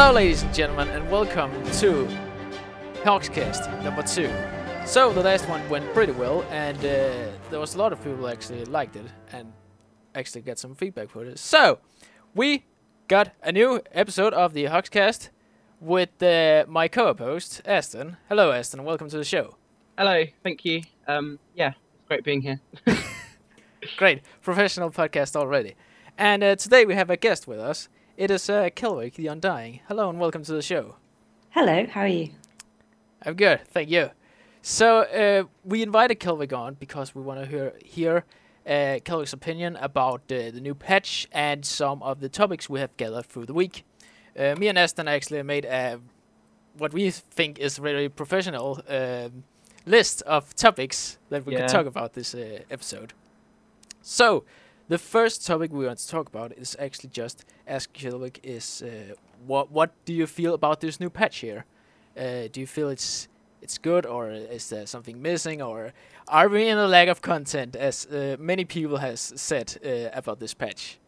Hello, ladies and gentlemen, and welcome to Hawkscast number two. So the last one went pretty well, and uh, there was a lot of people actually liked it and actually got some feedback for it. So we got a new episode of the Hawkscast with uh, my co-host Aston. Hello, Aston. Welcome to the show. Hello, thank you. Um, yeah, it's great being here. Great, professional podcast already. And uh, today we have a guest with us. It is uh, Kelvik, the Undying. Hello and welcome to the show. Hello, how are you? I'm good, thank you. So uh, we invited Kelvik on because we want to hear hear uh, Kelvik's opinion about uh, the new patch and some of the topics we have gathered through the week. Uh, me and Aston actually made a what we think is really professional um, list of topics that we Yeah. could talk about this uh, episode. So the first topic we want to talk about is actually just ask Kelvik is uh, what what do you feel about this new patch here? Uh, do you feel it's it's good or is there something missing or are we in a lack of content as uh, many people has said uh, about this patch?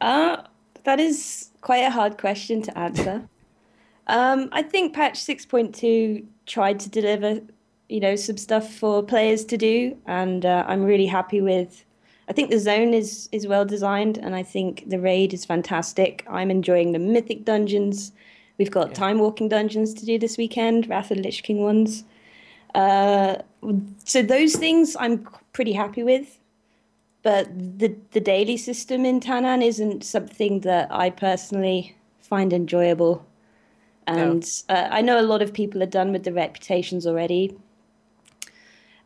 Uh, that is quite a hard question to answer. um, I think patch 6.2 tried to deliver, you know, some stuff for players to do, and uh, I'm really happy with. I think the zone is is well designed, and I think the raid is fantastic. I'm enjoying the mythic dungeons. We've got Yeah. time walking dungeons to do this weekend, Wrath of the Lich King ones. Uh, so those things I'm pretty happy with. but the the daily system in Tanaan isn't something that I personally find enjoyable. And uh, I know a lot of people are done with the reputations already.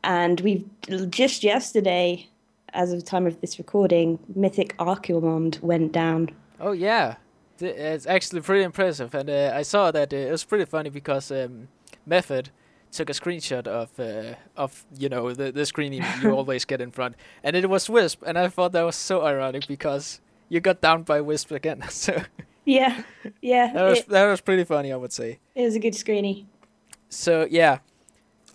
And we've just yesterday, as of the time of this recording, Mythic Archimonde went down. Oh yeah, it's actually pretty impressive, and uh, I saw that uh, it was pretty funny because um, Method took a screenshot of uh, of you know the the screen you, you always get in front, and it was Wisp, and I thought that was so ironic because you got down by Wisp again, so Yeah, yeah, that was it, that was pretty funny, I would say. it was a good screeny. So yeah,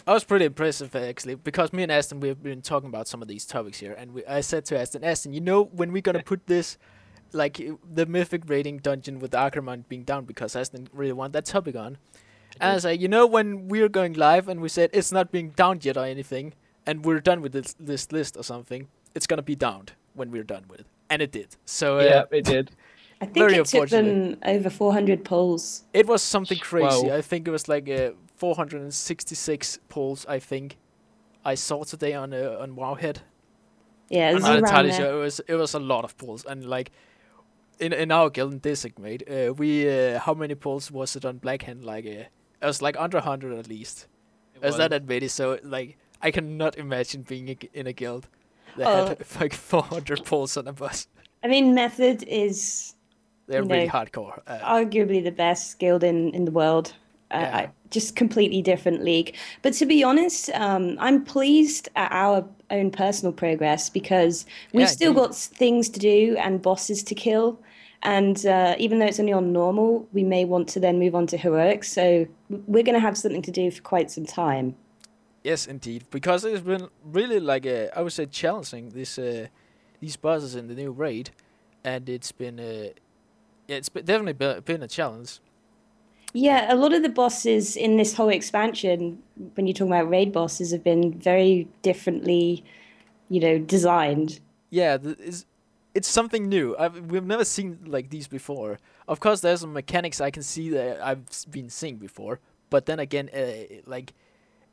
I was pretty impressive actually because me and Aston we've been talking about some of these topics here, and we, I said to Aston, Aston, you know when we're gonna put this, like the mythic rating dungeon with the Ackerman being down because Aston really want that topic on, and I was like, you know when we're going live and we said it's not being downed yet or anything, and we're done with this this list or something, it's gonna be downed when we're done with it, and it did. So uh, yeah, it did. I think Very it took them over 400 polls. It was something crazy. Wow. I think it was like uh, 466 polls. I think I saw today on uh, on Wowhead. Yeah, it I'm was around entirely there. sure. It was it was a lot of polls, and like in in our guild in Designate, uh, we uh, how many polls was it on Blackhand? Like uh, it was like under 100 at least. It Is that was. at many? So like I cannot imagine being a g- in a guild that Oh. had like 400 polls on a bus. I mean, Method is They're You really know, hardcore. Uh, arguably the best guild in, in the world. Uh, Yeah. I, just completely different league. But to be honest, um, I'm pleased at our own personal progress because we've Yeah, still got things to do and bosses to kill. And uh, even though it's only on normal, we may want to then move on to heroic. So we're going to have something to do for quite some time. Yes, indeed, because it's been really like uh, I would say challenging this uh, these bosses in the new raid, and it's been uh, yeah, it's been definitely been a challenge. Yeah, a lot of the bosses in this whole expansion, when you're talking about raid bosses, have been very differently, you know, designed. Yeah, it's it's something new. I've, we've never seen like these before. Of course, there's some mechanics I can see that I've been seeing before, but then again, uh, like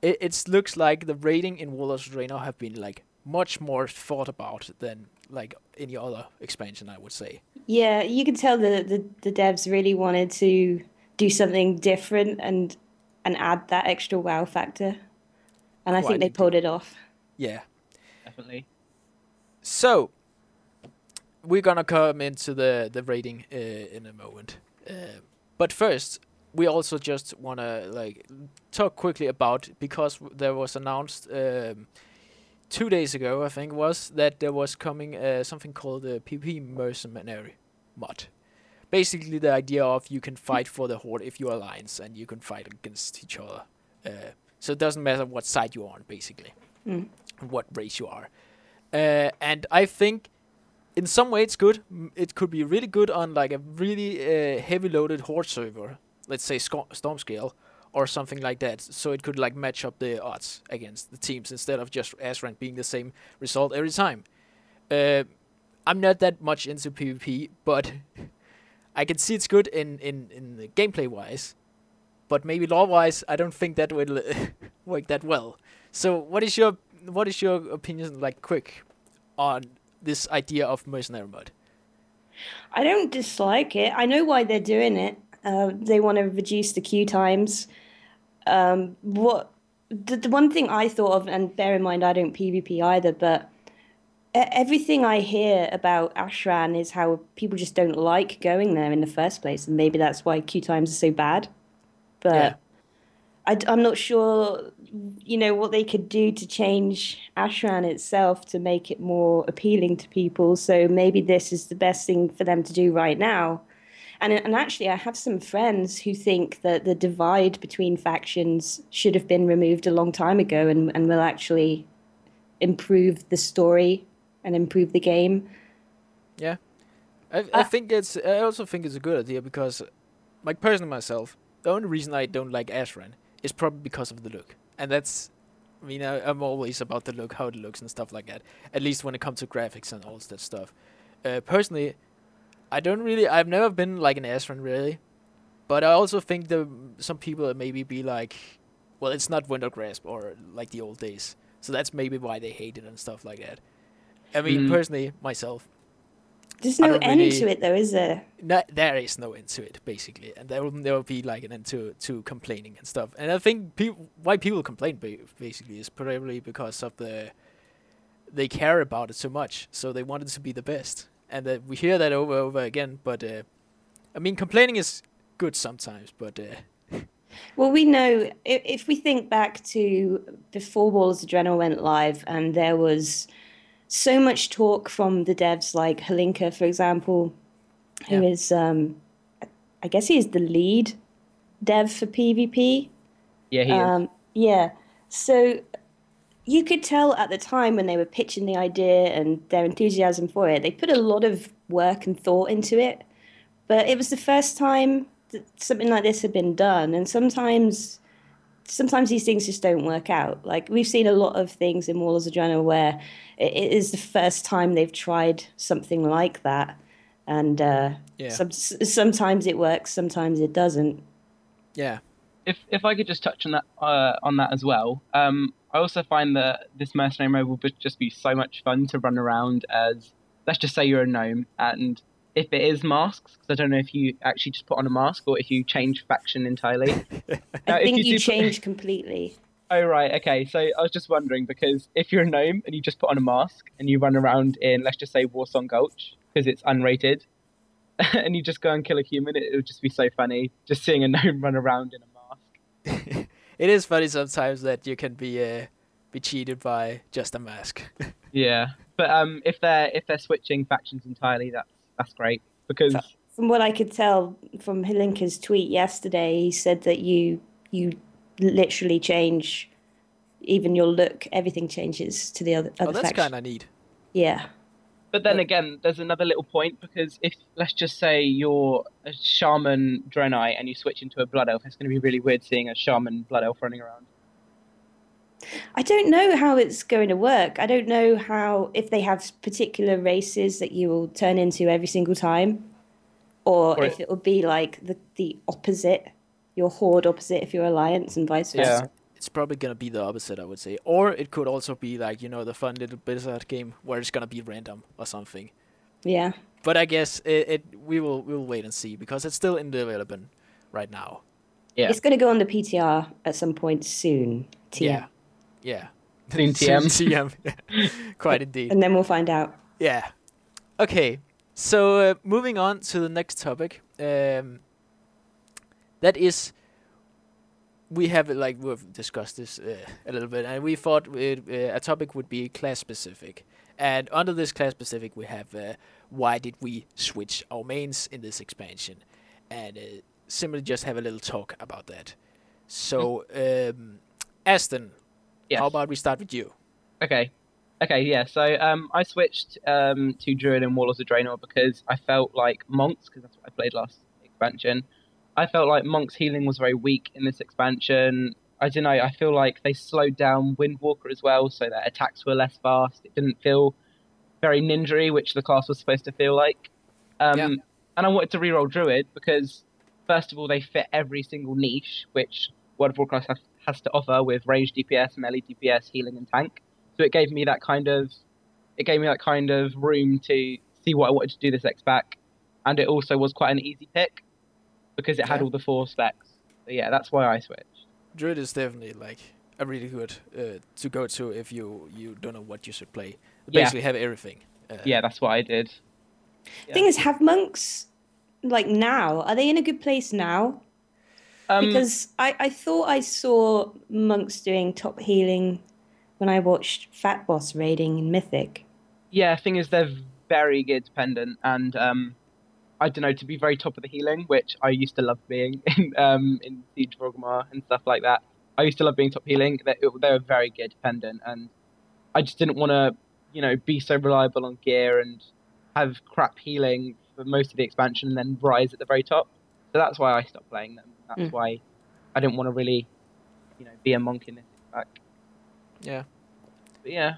it it looks like the raiding in Warlords of Draenor have been like much more thought about than like any other expansion. I would say. Yeah, you can tell the, the the devs really wanted to do something different and and add that extra wow factor. And I Quite think they pulled it off. Yeah. Definitely. So we're gonna come into the the rating uh, in a moment, uh, but first we also just wanna like talk quickly about because there was announced um, two days ago, I think it was that there was coming uh, something called the PP Mercenary mod. Basically, the idea of you can fight for the horde if you're alliance and you can fight against each other. Uh, so it doesn't matter what side you're on, basically, Mm. and what race you are. Uh, and I think in some way it's good. It could be really good on like a really uh, heavy loaded horde server, let's say Sco- Storm Scale or something like that. So it could like match up the odds against the teams instead of just Ashran being the same result every time. Uh, I'm not that much into PvP, but I can see it's good in in in the gameplay wise. But maybe law wise, I don't think that will work that well. So what is your what is your opinion like quick on this idea of mercenary mode? I don't dislike it. I know why they're doing it. Uh, they want to reduce the queue times. Um, what the, the one thing I thought of, and bear in mind I don't PvP either, but everything I hear about Ashran is how people just don't like going there in the first place, and maybe that's why queue times are so bad. But Yeah. I, am not sure, you know, what they could do to change Ashran itself to make it more appealing to people. So maybe this is the best thing for them to do right now. And, and actually, I have some friends who think that the divide between factions should have been removed a long time ago and, and will actually improve the story and improve the game. Yeah, I, I Uh, think it's. I also think it's a good idea because, like personally myself, the only reason I don't like Ashran is probably because of the look, and that's. I mean, I, I'm always about the look, how it looks, and stuff like that. At least when it comes to graphics and all that stuff. Uh, personally, I don't really. I've never been like an Ashran really, but I also think that some people maybe be like, well, it's not Wintergrasp or like the old days, so that's maybe why they hate it and stuff like that. I mean, Mm. personally, myself, There's no end really- to it, though, is there? no, there is no end to it basically, and there will never be like an end to to complaining and stuff. And I think people why people complain basically is probably because of the they care about it so much, so they want it to be the best, and uh, we hear that over and over again. But uh, I mean, complaining is good sometimes, but uh, Well, we know if, if we think back to before Warlords of Draenor went live, and there was so much talk from the devs, like Holinka, for example, who Yeah. is, um, I guess he is the lead dev for PvP. Yeah, he is. Um, yeah. So you could tell at the time when they were pitching the idea and their enthusiasm for it, they put a lot of work and thought into it. But it was the first time that something like this had been done, and sometimes. Sometimes these things just don't work out. Like we've seen a lot of things in Warlords of Draenor where it, it is the first time they've tried something like that, and uh, yeah, some, sometimes it works, sometimes it doesn't. yeah, if if I could just touch on that uh, on that as well, um, I also find that this mercenary mode will be- just be so much fun to run around as. Let's just say you're a gnome, and if it is masks, because I don't know if you actually just put on a mask or if you change faction entirely. Now, I think you you, do put- change completely. Oh right, okay. So I was just wondering because if you're a gnome and you just put on a mask and you run around in let's just say Warsong Gulch because it's unrated, and you just go and kill a human, it, it would just be so funny just seeing a gnome run around in a mask. it is funny sometimes that you can be uh, be cheated by just a mask. Yeah, but um, if they're if they're switching factions entirely, that's that's great because From what I could tell from Holinka's tweet yesterday, he said that you you literally change even your look, everything changes to the other other oh, that's faction. kind of neat. Yeah. But then again, there's another little point because if let's just say you're a shaman Draenei and you switch into a blood elf, it's going to be really weird seeing a shaman blood elf running around. I don't know how it's going to work. I don't know how if they have particular races that you will turn into every single time, or, Or if it will be like the the opposite, your horde opposite if you're alliance and vice versa. Yeah. versa. It's probably gonna be the opposite, I would say. Or it could also be like you know the fun little Blizzard game where it's gonna be random or something. Yeah. But I guess it, it we will we will wait and see because it's still in development right now. Yeah. It's going to go on the PTR at some point soon. TM. Yeah, yeah. Soon TM. TM. Quite indeed. And then we'll find out. Yeah. Okay. So uh, moving on to the next topic. Um, that is, we have like we've discussed this uh, a little bit, and we thought it, uh, a topic would be class specific. And under this class specific, we have uh, why did we switch our mains in this expansion, and uh, simply just have a little talk about that. So, um, Aston, Yes. how about we start with you? Okay. Okay, yeah. So um, I switched um, to Druid and Warlords of Draenor because I felt like monks, because that's what I played last expansion. I felt like monks' healing was very weak in this expansion. I don't know. I feel like they slowed down Windwalker as well, so that attacks were less fast. It didn't feel very ninja which the class was supposed to feel like. Um, Yeah. And I wanted to reroll Druid because, first of all, they fit every single niche which World of Warcraft has, has to offer with range DPS, melee DPS, healing, and tank. So it gave me that kind of, it gave me that kind of room to see what I wanted to do this X back, and it also was quite an easy pick because it had Yeah. all the four specs. So yeah, that's why I switched. Druid is definitely like a really good uh, to go to if you you don't know what you should play. You Yeah. basically have everything. Uh, Yeah, that's what I did. Yeah. Thing is, have monks like now? Are they in a good place now? Um, because I, I thought I saw monks doing top healing when I watched Fat Boss raiding in Mythic. Yeah, the thing is, they're very gear dependent, and um, I don't know to be very top of the healing, which I used to love being in um, in Siege of Orgrimmar and stuff like that. I used to love being top healing. They, they were very gear dependent, and I just didn't want to, you know, be so reliable on gear and have crap healing for most of the expansion and then rise at the very top. So that's why I stopped playing them. That's Mm. why I didn't want to really, you know, be a monk in this pack. Yeah. But yeah,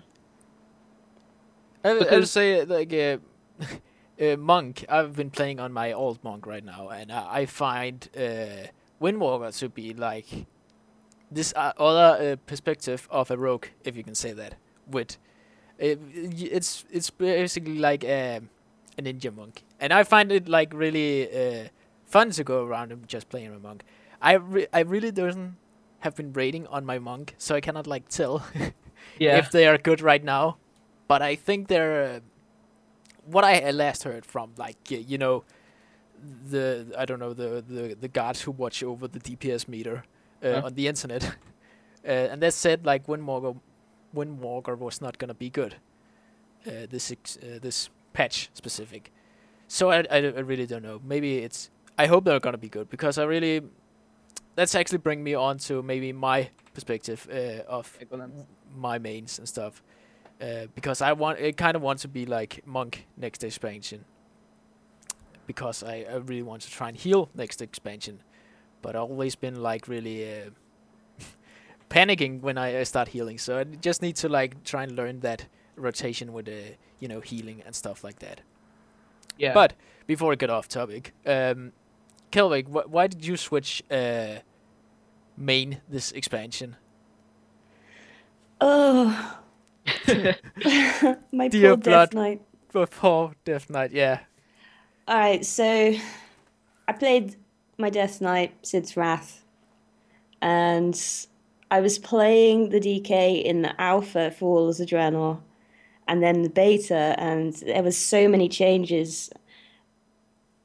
I, would- I would say like uh, uh, monk. I've been playing on my old monk right now, and I, I find uh, Windwalker to be like this uh, other uh, perspective of a rogue, if you can say that. With it, it's it's basically like um a ninja monk, and I find it like really uh, fun to go around and just playing a monk. I re- I really don't have been raiding on my monk, so I cannot like tell yeah, if they are good right now. But I think they're uh, what I last heard from like you know the I don't know the the, the guards who watch over the DPS meter uh, Huh? on the internet, uh, and they said like Windwalker Windwalker was not gonna be good. Uh, this ex- uh, this patch specific. So I, I, I really don't know. Maybe it's. I hope they're gonna be good because I really. That's actually bring me on to maybe my perspective uh, of my mains and stuff. Uh, because I want, I kind of want to be like monk next expansion. Because I, I really want to try and heal next expansion, but I've always been like really uh, panicking when I, I start healing. So I just need to like try and learn that rotation with uh, you know healing and stuff like that. yeah. But before I get off topic, um, Kelvik, wh- why did you switch uh, main this expansion? Oh, my Dear poor blood. Death Knight. Poor Death Knight, yeah. All right, so I played my Death Knight Sid's Wrath, and I was playing the DK in the alpha for Warlords of Draenor, and then the beta, and there was so many changes.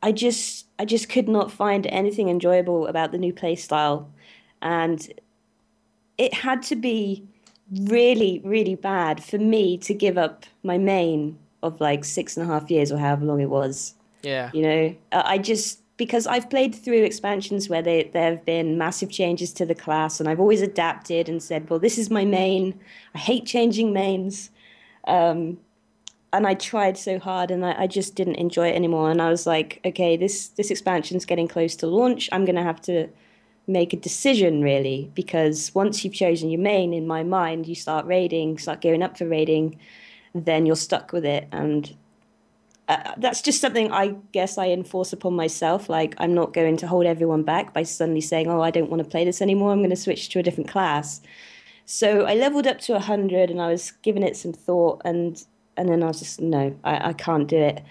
I just I just could not find anything enjoyable about the new playstyle, and it had to be really really bad for me to give up my main of like six and a half years or however long it was. Yeah. you know i just because i've played through expansions where they, there have been massive changes to the class and i've always adapted and said well this is my main. I hate changing mains. Um, and i tried so hard and I, I just didn't enjoy it anymore and i was like okay this this expansion's getting close to launch i'm going to have to make a decision really because once you've chosen your main in my mind you start raiding start gearing up for raiding then you're stuck with it and uh, that's just something I guess I enforce upon myself. Like, I'm not going to hold everyone back by suddenly saying, oh, I don't want to play this anymore. I'm going to switch to a different class. So I leveled up to 100 and I was giving it some thought. And, and then I was just, no, I, I can't do it.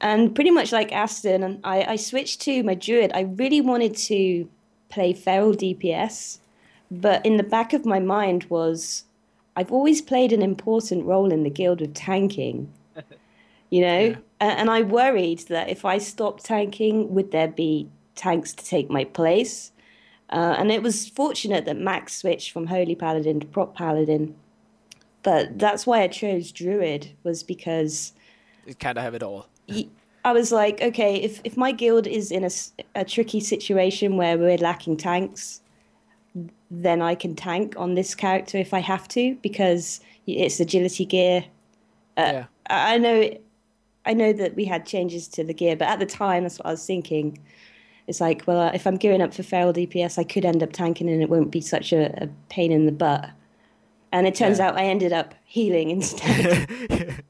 And pretty much like Aston, I, I switched to my druid. I really wanted to play feral DPS. But in the back of my mind was, I've always played an important role in the guild with tanking you know Yeah. And i worried that if i stopped tanking would there be tanks to take my place uh, and it was fortunate that max switched from holy paladin to prop paladin but that's why i chose druid was because It kind of have it all. I was like, okay, if, if my guild is in a, a tricky situation where we're lacking tanks, then I can tank on this character if I have to, because it's agility gear. Uh, yeah. I I know, I know that we had changes to the gear, but at the time, that's what I was thinking. It's like, well, uh, if I'm gearing up for feral DPS, I could end up tanking, and it won't be such a, a pain in the butt. And it turns Yeah. out I ended up healing instead,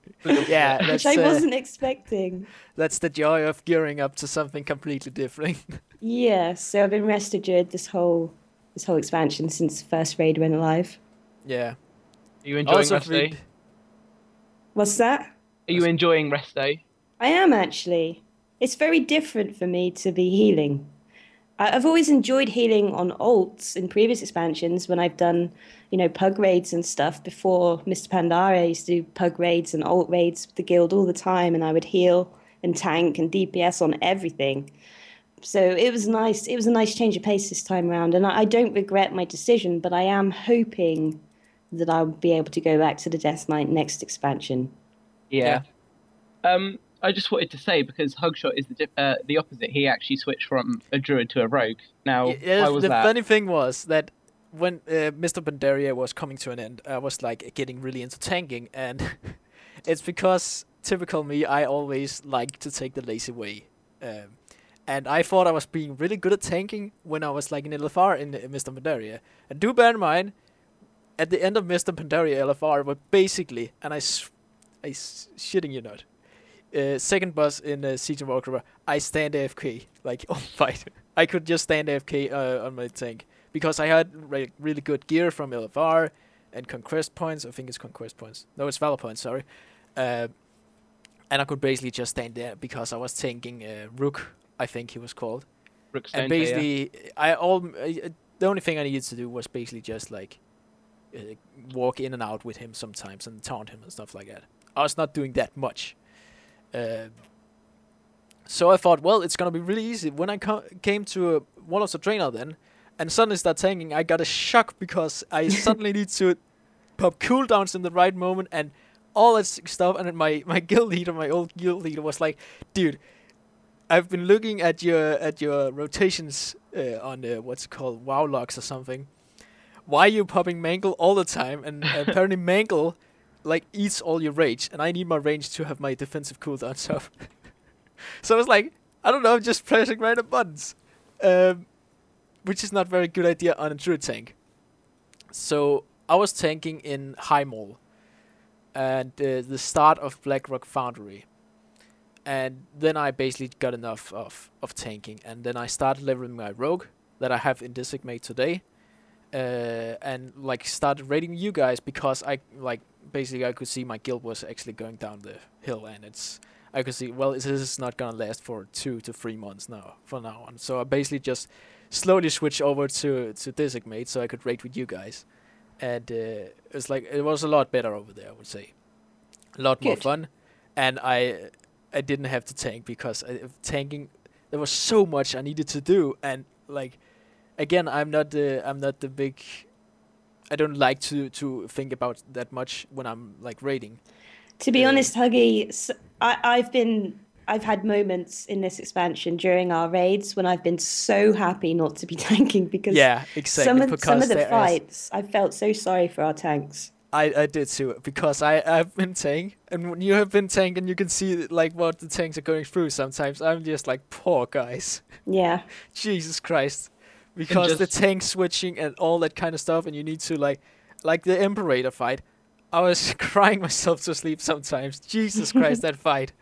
yeah, which I uh, wasn't expecting. that's the joy of gearing up to something completely different. Yeah, so I've been restored this whole this whole expansion since the first raid went live. yeah. Are you enjoying Also, day? read- What's that? Are you enjoying rest day? I am actually. It's very different for me to be healing. I- I've always enjoyed healing on alts in previous expansions when I've done, you know, pug raids and stuff. Before Mists of Pandaria, I used to do pug raids and alt raids with the guild all the time, and I would heal and tank and DPS on everything. So it was nice. It was a nice change of pace this time around, and I, I don't regret my decision. But I am hoping that I'll be able to go back to the Death Knight next expansion. Yeah. Um, I just wanted to say because Hugshot is the uh, the opposite. He actually switched from a druid to a rogue. Now, Yeah, the that? funny thing was that when uh, Mists of Pandaria was coming to an end, I was like getting really into tanking, and it's because typical me, I always like to take the lazy way. Um, and I thought I was being really good at tanking when I was like in LFR in uh, Mists of Pandaria. And do bear in mind, at the end of Mists of Pandaria LFR, but basically, and I, I shitting you not, uh, second boss in uh, Siege of Warcraft, I stand AFK like on fight. I could just stand AFK uh, on my tank because I had re- really good gear from LFR and conquest points. I think it's conquest points. No, it's valor points. Sorry. Uh, and I could basically just stand there because I was tanking uh, Rook. I think he was called. Rookstone, and yeah. basically, I all uh, the only thing I needed to do was basically just like uh, walk in and out with him sometimes and taunt him and stuff like that. I was not doing that much. Uh, so I thought, well, it's gonna be really easy. When I co- came to uh, Warlords of Draenor then, and suddenly start tanking, I got a shock because I suddenly need to pop cooldowns in the right moment and all that stuff. And my my guild leader, my old guild leader, was like, "Dude, I've been looking at your at your rotations uh, on uh, what's it called WoW logs or something. Why are you popping Mangle all the time? And apparently Mangle like eats all your rage, and I need my range to have my defensive cooldowns up. so I was like, I don't know, I'm just pressing random buttons, um, which is not very good idea on a druid tank. So I was tanking in Highmaul, and uh, the start of Blackrock Foundry and then I basically got enough of, of tanking, and then I started leveling my rogue that I have in Designate today, uh, and like started raiding you guys because I like basically I could see my guild was actually going down the hill, and it's I could see well this is not gonna last for two to three months now from now on, so I basically just slowly switched over to to Designate so I could raid with you guys, and uh, it's like it was a lot better over there, I would say, a lot more fun, and I I didn't have to tank because I, tanking there was so much I needed to do. And like again I'm not the I'm not the big I don't like to to think about that much when I'm like raiding. To be Uh, honest, Huggy, I, have been I've had moments in this expansion during our raids when I've been so happy not to be tanking because Yeah, exactly. some of some of the fights I felt so sorry for our tanks. I, I did too because I I've been tank and when you have been tank and you can see like what the tanks are going through sometimes I'm just like poor guys Yeah, Jesus Christ because the tank switching and all that kind of stuff and you need to like like the Imperator fight I was crying myself to sleep sometimes Jesus Christ that fight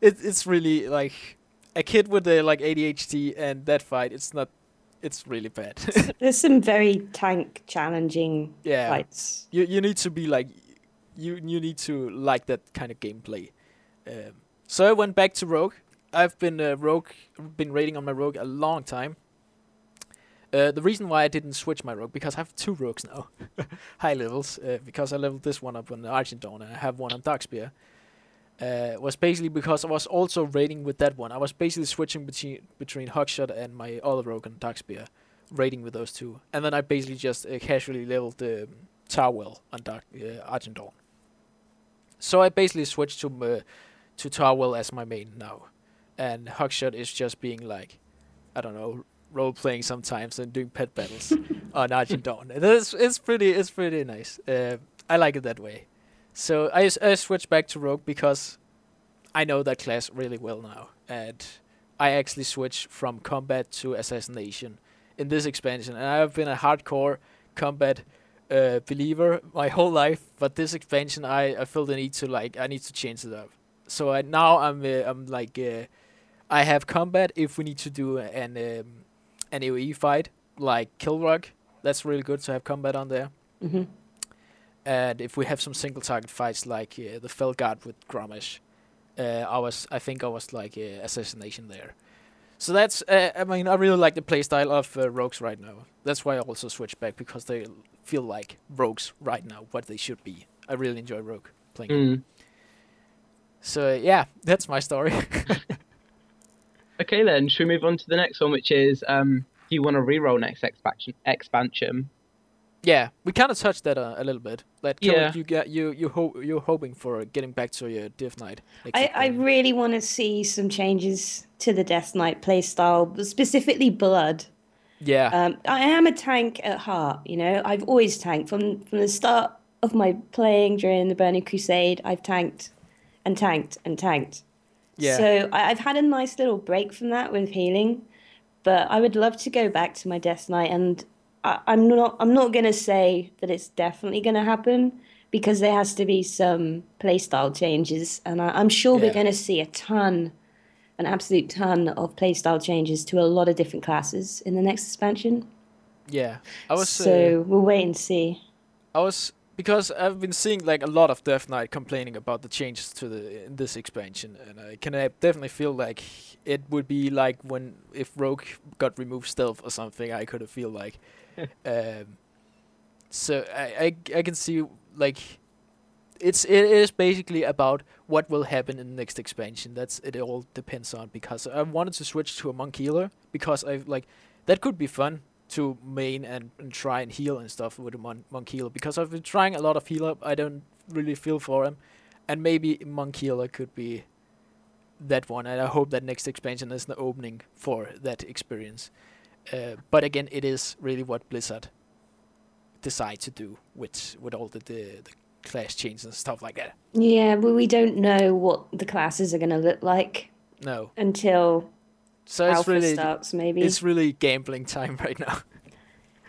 it, it's really like a kid with the like ADHD and that fight it's not it's really bad there's some very tank challenging yeah fights. you you need to be like you you need to like that kind of gameplay. Um, so I went back to Rogue. I've been uh, Rogue been raiding on my Rogue a long time. Uh, the reason why I didn't switch my Rogue because I have two Rogues now, high levels. Uh, because I leveled this one up on Argent Dawn and I have one on Darkspear. Uh, was basically because I was also raiding with that one. I was basically switching between between Hugshot and my other Rogue and Darkspear, raiding with those two, and then I basically just uh, casually leveled the um, Tarwell on Dark uh, Argent Dawn. So I basically switched to uh, to Tarwell as my main now, and Hugshot is just being like, I don't know, role playing sometimes and doing pet battles on Argent Dawn. It's it's pretty it's pretty nice. Uh, I like it that way. So I I switched back to rogue because I know that class really well now, and I actually switched from combat to assassination in this expansion, and I've been a hardcore combat uh, believer my whole life. But this expansion, I, I feel the need to like I need to change it up. So I, now I'm uh, I'm like uh, I have combat if we need to do an um, an AOE fight like Kilrogg. That's really good to have combat on there. hmm And if we have some single target fights like uh, the Felguard with Grommash, uh, I was I think I was like uh, assassination there. So that's uh, I mean I really like the playstyle of uh, rogues right now. That's why I also switched back because they feel like rogues right now, what they should be. I really enjoy rogue playing. Mm. So uh, yeah, that's my story. Okay, then should we move on to the next one, which is um, do you want to re-roll next expansion? Expansion. yeah, we kind of touched that uh, a little bit. Like Yeah. yeah. you get you you ho- you're hoping for getting back to your Death Knight. I, I really want to see some changes to the Death Knight playstyle, but specifically Blood. yeah Um, I am a tank at heart, you know. I've always tanked from from the start of my playing during the Burning Crusade. I've tanked and tanked and tanked. Yeah So I, I've had a nice little break from that with healing, but I would love to go back to my Death Knight, and I, I'm not. I'm not gonna say that it's definitely gonna happen because there has to be some playstyle changes, and I, I'm sure Yeah. we're gonna see a ton, an absolute ton of playstyle changes to a lot of different classes in the next expansion. yeah. I was so uh, we'll wait and see. I was because I've been seeing like a lot of Death Knight complaining about the changes to the in this expansion, and I can uh, definitely feel like it would be like when if Rogue got removed stealth or something, I could have feel like. um, so I, I I can see like it's it is basically about what will happen in the next expansion. That's it. All depends on because I wanted to switch to a monk healer because I like that could be fun to main and, and try and heal and stuff with mon- monk healer because I've been trying a lot of healer. I don't really feel for him, and maybe monk healer could be that one. And I hope that next expansion is the opening for that experience. Uh, but again, it is really what Blizzard decide to do with with all the the, the class changes and stuff like that. Yeah, but we don't know what the classes are gonna look like No, until so it's Alpha really starts, maybe. it's really gambling time right now.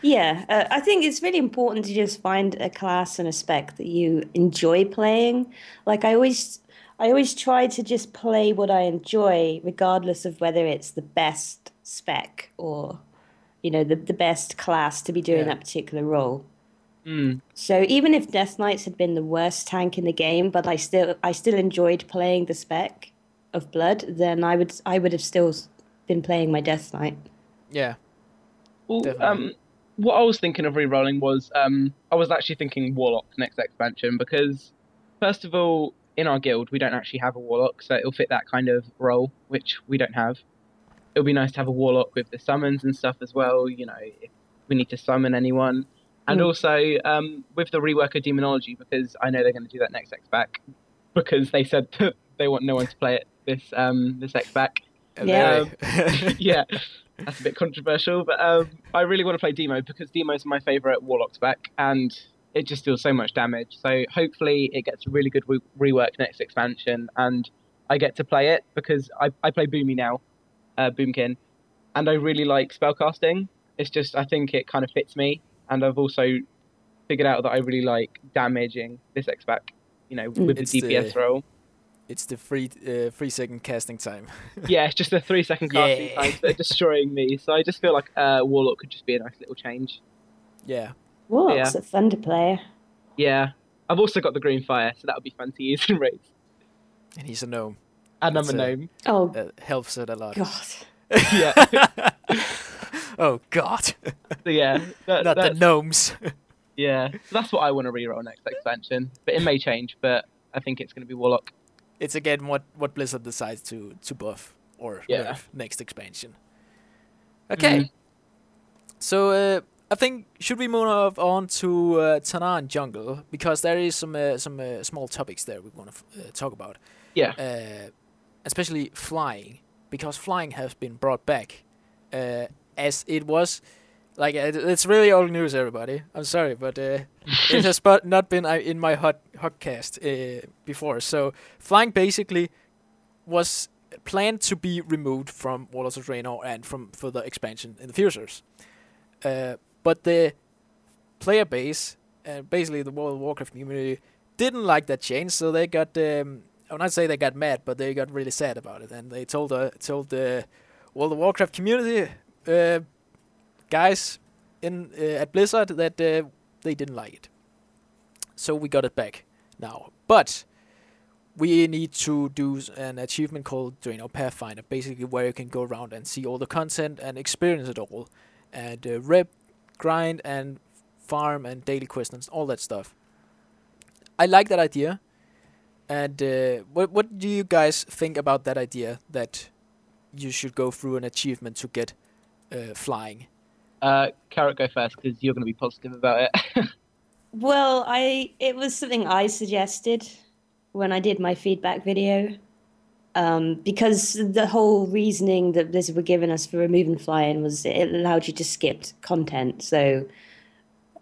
Yeah, uh, I think it's really important to just find a class and a spec that you enjoy playing. Like I always, I always try to just play what I enjoy, regardless of whether it's the best spec or, you know, the the best class to be doing Yeah. that particular role. Mm. So even if Death Knights had been the worst tank in the game, but I still I still enjoyed playing the spec of Blood, then I would I would have still been playing my Death Knight. Yeah, Well, um, what I was thinking of re-rolling was um, I was actually thinking Warlock next expansion because, first of all, in our guild we don't actually have a Warlock, so it'll fit that kind of role, which we don't have. It'll be nice to have a Warlock with the summons and stuff as well. You know, if we need to summon anyone, and Mm. also um, with the rework of Demonology because I know they're going to do that next X back because they said that they want no one to play it this um, this X back Yeah. Very- yeah, that's a bit controversial, but um, I really want to play Demo because Demo's my favourite Warlock spec, and it just deals so much damage. So hopefully it gets a really good re- rework next expansion, and I get to play it because I, I play Boomy now, uh, Boomkin, and I really like spellcasting. It's just I think it kind of fits me, and I've also figured out that I really like damaging this X back, you know, with It's the DPS the- role. It's the free uh, three second casting time. Yeah, it's just a three second casting Yeah. time, so they're destroying me. So I just feel like uh, Warlock could just be a nice little change. yeah, Warlock's a thunder player. Yeah, I've also got the green fire, so that'll be fun to use in raids. and he's a gnome. And I'm It's a a- gnome. Oh That helps it a lot. God. Yeah, oh God, so yeah, that, not the gnomes. yeah. So that's what I want to reroll next expansion, but it may change. But I think it's going to be Warlock. It's again what what Blizzard decides to to buff or Yeah. nerf next expansion. Okay, Mhm. so uh, I think should we move on to uh, Tanaan Jungle because there is some uh, some uh, small topics there we want to uh, talk about. Yeah. uh, especially flying, because flying has been brought back, uh, as it was Like it, it's really old news, everybody. I'm sorry, but uh, it has but not been uh, in my hot hotcast uh, before. So flying basically was planned to be removed from Warlords of Draenor and from further expansion in the futures. Uh, but the player base, uh, basically the World of Warcraft community, didn't like that change, so they got. Um, I will not say they got mad, but they got really sad about it, and they told uh, told the World of Warcraft community uh, guys in uh, at Blizzard that uh, they didn't like it. So we got it back now, but we need to do an achievement called Draenor Pathfinder, basically where you can go around and see all the content and experience it all, and uh, rep, grind, and farm and daily quests and all that stuff. I like that idea. And uh, what what do you guys think about that idea that you should go through an achievement to get uh, flying? Uh, Carrot, go first because you're going to be positive about it. Well, I it was something I suggested when I did my feedback video. Um, because the whole reasoning that Blizzard were giving us for removing flying was it allowed you to skip content. So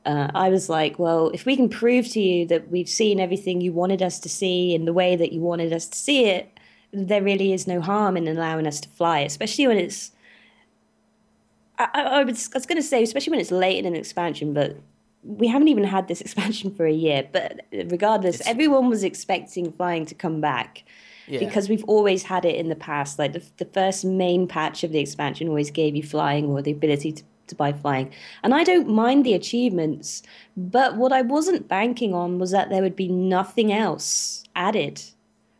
uh, I was like, well, if we can prove to you that we've seen everything you wanted us to see in the way that you wanted us to see it, there really is no harm in allowing us to fly, especially when it's. I, I, was, I was going to say, especially when it's late in an expansion, but we haven't even had this expansion for a year. But regardless, It's- everyone was expecting flying to come back Yeah. because we've always had it in the past. Like the, the first main patch of the expansion always gave you flying or the ability to, to buy flying. And I don't mind the achievements, but what I wasn't banking on was that there would be nothing else added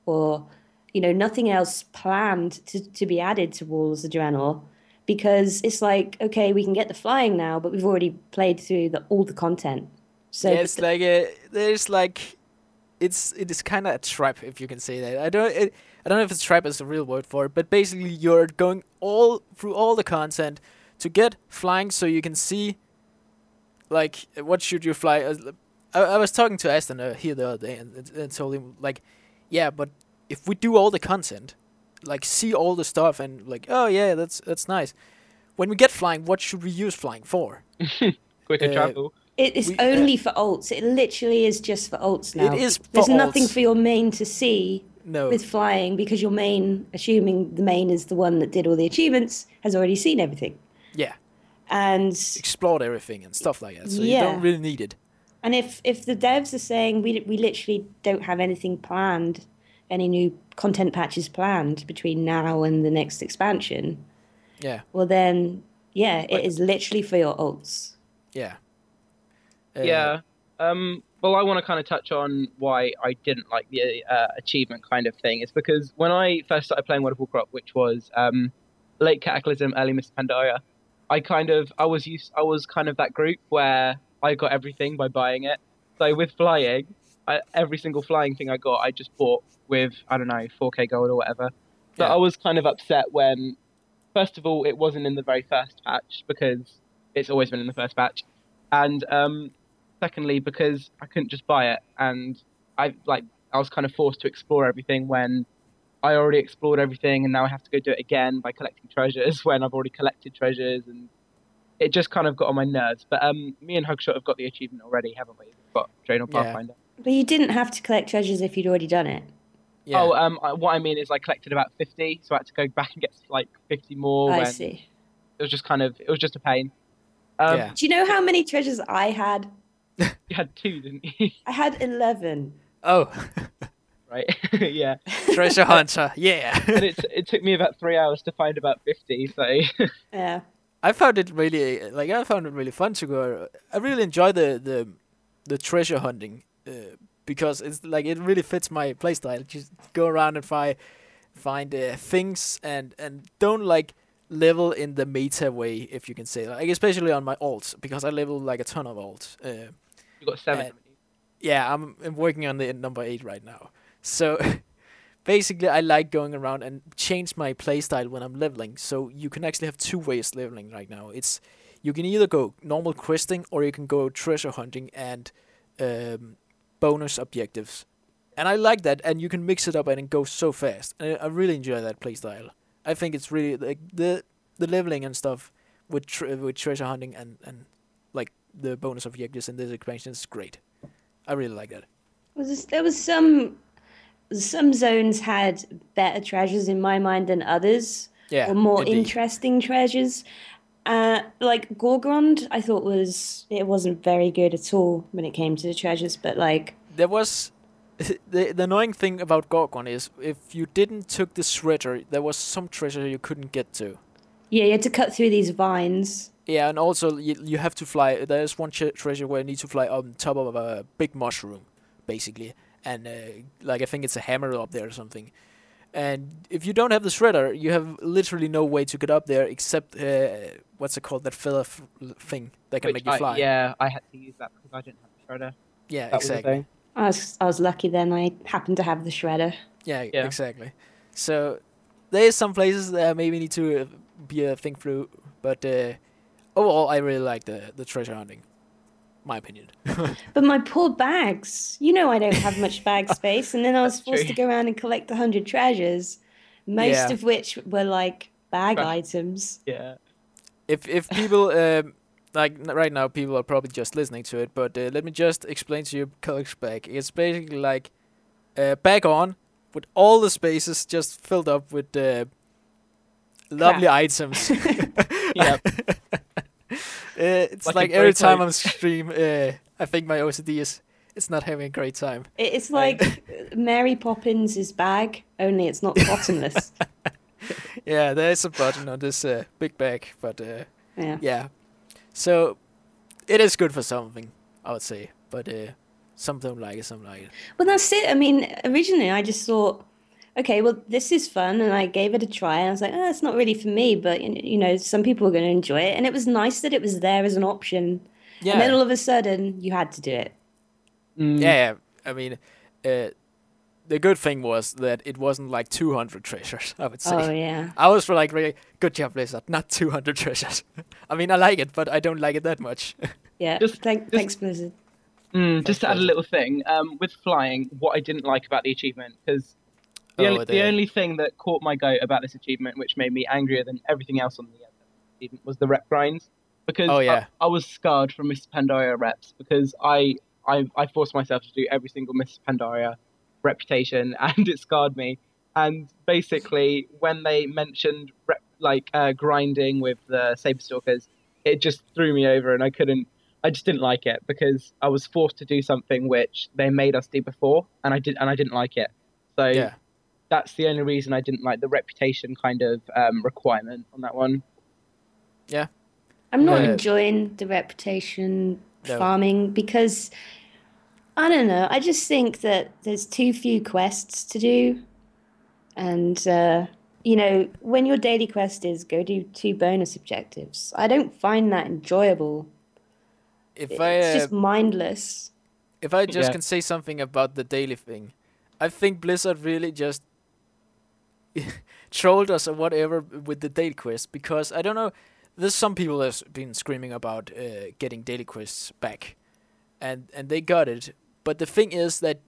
or, you know, nothing else planned to, to be added to Warlords of Draenor. Because it's like, okay, we can get the flying now, but we've already played through the, all the content. So yeah, it's like uh, there's like it's it is kind of a trap if you can say that. I don't it, I don't know if it's trap is the real word for it, but basically you're going all through all the content to get flying so you can see like what should you fly. Uh, I, I was talking to Aston uh, here the other day and- and told him like, yeah, but if we do all the content, like see all the stuff and like, oh yeah, that's that's nice. When we get flying, what should we use flying for? Quicker Uh, travel. It is We- uh, only for alts. It literally is just for alts now. It is for There's nothing for your main to see No. with flying because your main, assuming the main is the one that did all the achievements, has already seen everything. yeah. And explored everything and stuff like that. So you don't really need it. and if if the devs are saying we we literally don't have anything planned, any new content patches planned between now and the next expansion, Yeah, well then yeah, it Like- is literally for your alts. yeah, Uh, yeah. Um, well, I want to kind of touch on why I didn't like the uh, achievement kind of thing. It's because when I first started playing World of Warcraft, which was um, late Cataclysm, early Mists of Pandaria, I kind of I was used I was kind of that group where I got everything by buying it. So with flying, I, every single flying thing I got, I just bought with I don't know 4K gold or whatever. But Yeah. I was kind of upset when, first of all, it wasn't in the very first patch because it's always been in the first patch, and um, secondly because I couldn't just buy it, and I like I was kind of forced to explore everything when I already explored everything, and now I have to go do it again by collecting treasures when I've already collected treasures, and it just kind of got on my nerves. But um, me and Hugshot have got the achievement already, haven't we? We've got Draenor Yeah. Pathfinder. But you didn't have to collect treasures if you'd already done it. yeah. Oh, um, I- what I mean is I collected about fifty, so I had to go back and get like fifty more. I when see. It was just kind of it was just a pain. Um, Yeah. Do you know how many treasures I had? You had two, didn't you? I had eleven. oh, right? yeah. treasure hunter. Yeah. And it it took me about three hours to find about fifty. So Yeah. I found it really like I found it really fun to go. I really enjoy the the the treasure hunting uh, because it's like it really fits my playstyle. Just go around and find find uh, things and and don't like level in the meta way if you can say like especially on my alts because I level like a ton of alts. Uh, you got seven. Yeah, I'm, I'm working on the number eight right now. So basically, I like going around and change my playstyle when I'm leveling. So you can actually have two ways leveling right now. It's you can either go normal questing or you can go treasure hunting and um, bonus objectives. And I like that, and you can mix it up and it goes so fast. And I really enjoy that playstyle. I think it's really like the the leveling and stuff with tr- with treasure hunting and and like the bonus objectives in this expansion is great. I really like that. Was this, there was some some zones had better treasures in my mind than others, Yeah, or more indeed. interesting treasures. Uh, like Gorgrond, I thought was it wasn't very good at all when it came to the treasures, but like there was the the annoying thing about Gorgrond is if you didn't took the shredder, there was some treasure you couldn't get to. yeah, you had to cut through these vines. Yeah, and also you, you have to fly. There's one tre- treasure where you need to fly on top of a big mushroom, basically, and uh, like I think it's a hammer up there or something. And if you don't have the shredder, you have literally no way to get up there except uh, what's it called? That feather f- thing that can Which make you I- fly. yeah, I had to use that because I didn't have the shredder. yeah, That exactly. thing. I was I was lucky then. I happened to have the shredder. Yeah, Yeah. exactly. So there is some places that maybe need to uh, be a think through, but uh, overall, I really like the the treasure hunting. My opinion. But my poor bags. You know I don't have much bag space, and then I was That's forced true. to go around and collect a hundred treasures, most Yeah. of which were like bag Right. items. Yeah. if if people um, like right now, people are probably just listening to it, but uh, let me just explain to you Codex bag. It's basically like uh, bag on with all the spaces just filled up with uh, lovely items. Yeah. Uh, it's Like like, every time place. on stream, uh, I think my OCD is it's not having a great time. It's like Mary Poppins' bag, only it's not bottomless. Yeah, there is a button on this uh, big bag, but uh, Yeah. yeah, so it is good for something, I would say, but uh, some don't like it, some like it. Well, that's it. I mean, originally I just thought, okay, well, this is fun, and I gave it a try. And I was like, oh, it's not really for me, but you you know, some people are going to enjoy it, and it was nice that it was there as an option. Yeah, And then all of a sudden, you had to do it. Mm. yeah, yeah. I mean, uh, the good thing was that it wasn't like 200 treasures. I would say. Oh yeah. I was like, really, good job, Blizzard. Not 200 treasures. I mean, I like it, but I don't like it that much. Yeah. Just- Thank, just- thanks, Blizzard. Mm, just to add a little thing, um, with flying, what I didn't like about the achievement, because the, Oh, only, the only thing that caught my goat about this achievement, which made me angrier than everything else on the achievement, was the rep grinds. Because Oh, yeah. I, I was scarred from Miss Pandaria reps because I, I I forced myself to do every single Miss Pandaria reputation, and it scarred me. And basically, when they mentioned rep, like uh, grinding with the saber stalkers, it just threw me over, and I couldn't. I just didn't like it because I was forced to do something which they made us do before, and I did, and I didn't like it. So yeah, that's the only reason I didn't like the reputation kind of um, requirement on that one. Yeah. I'm not Yeah. enjoying the reputation No. farming because I don't know. I just think that there's too few quests to do, and uh, you know, when your daily quest is go do two bonus objectives, I don't find that enjoyable. if I It's uh, just mindless. if I just Yeah. can say something about the daily thing, I think Blizzard really just trolled us or whatever with the daily quest because I don't know. There's some people that's been screaming about uh, getting daily quests back, and and they got it. But the thing is that,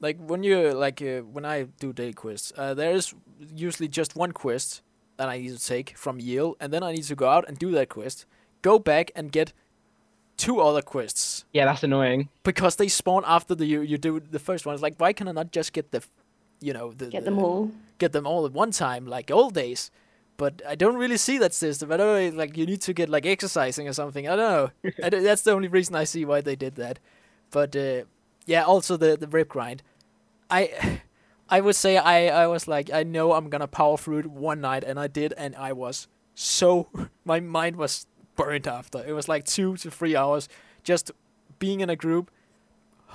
like when you like uh, when I do daily quests, uh, there is usually just one quest that I need to take from Yale, and then I need to go out and do that quest, go back and get two other quests Yeah, that's annoying. because they spawn after the you, you do the first one. It's like why can I not just get the, you know, the, Get the- them all. Get them all at one time like old days? But I don't really see that system. I don't know, like you need to get like exercising or something. I don't know. I don't- that's the only reason I see why they did that. But uh, yeah, also the the rip grind. I I would say I I was like I know I'm gonna power through it one night, and I did, and I was so my mind was burnt after. It was like two to three hours just being in a group.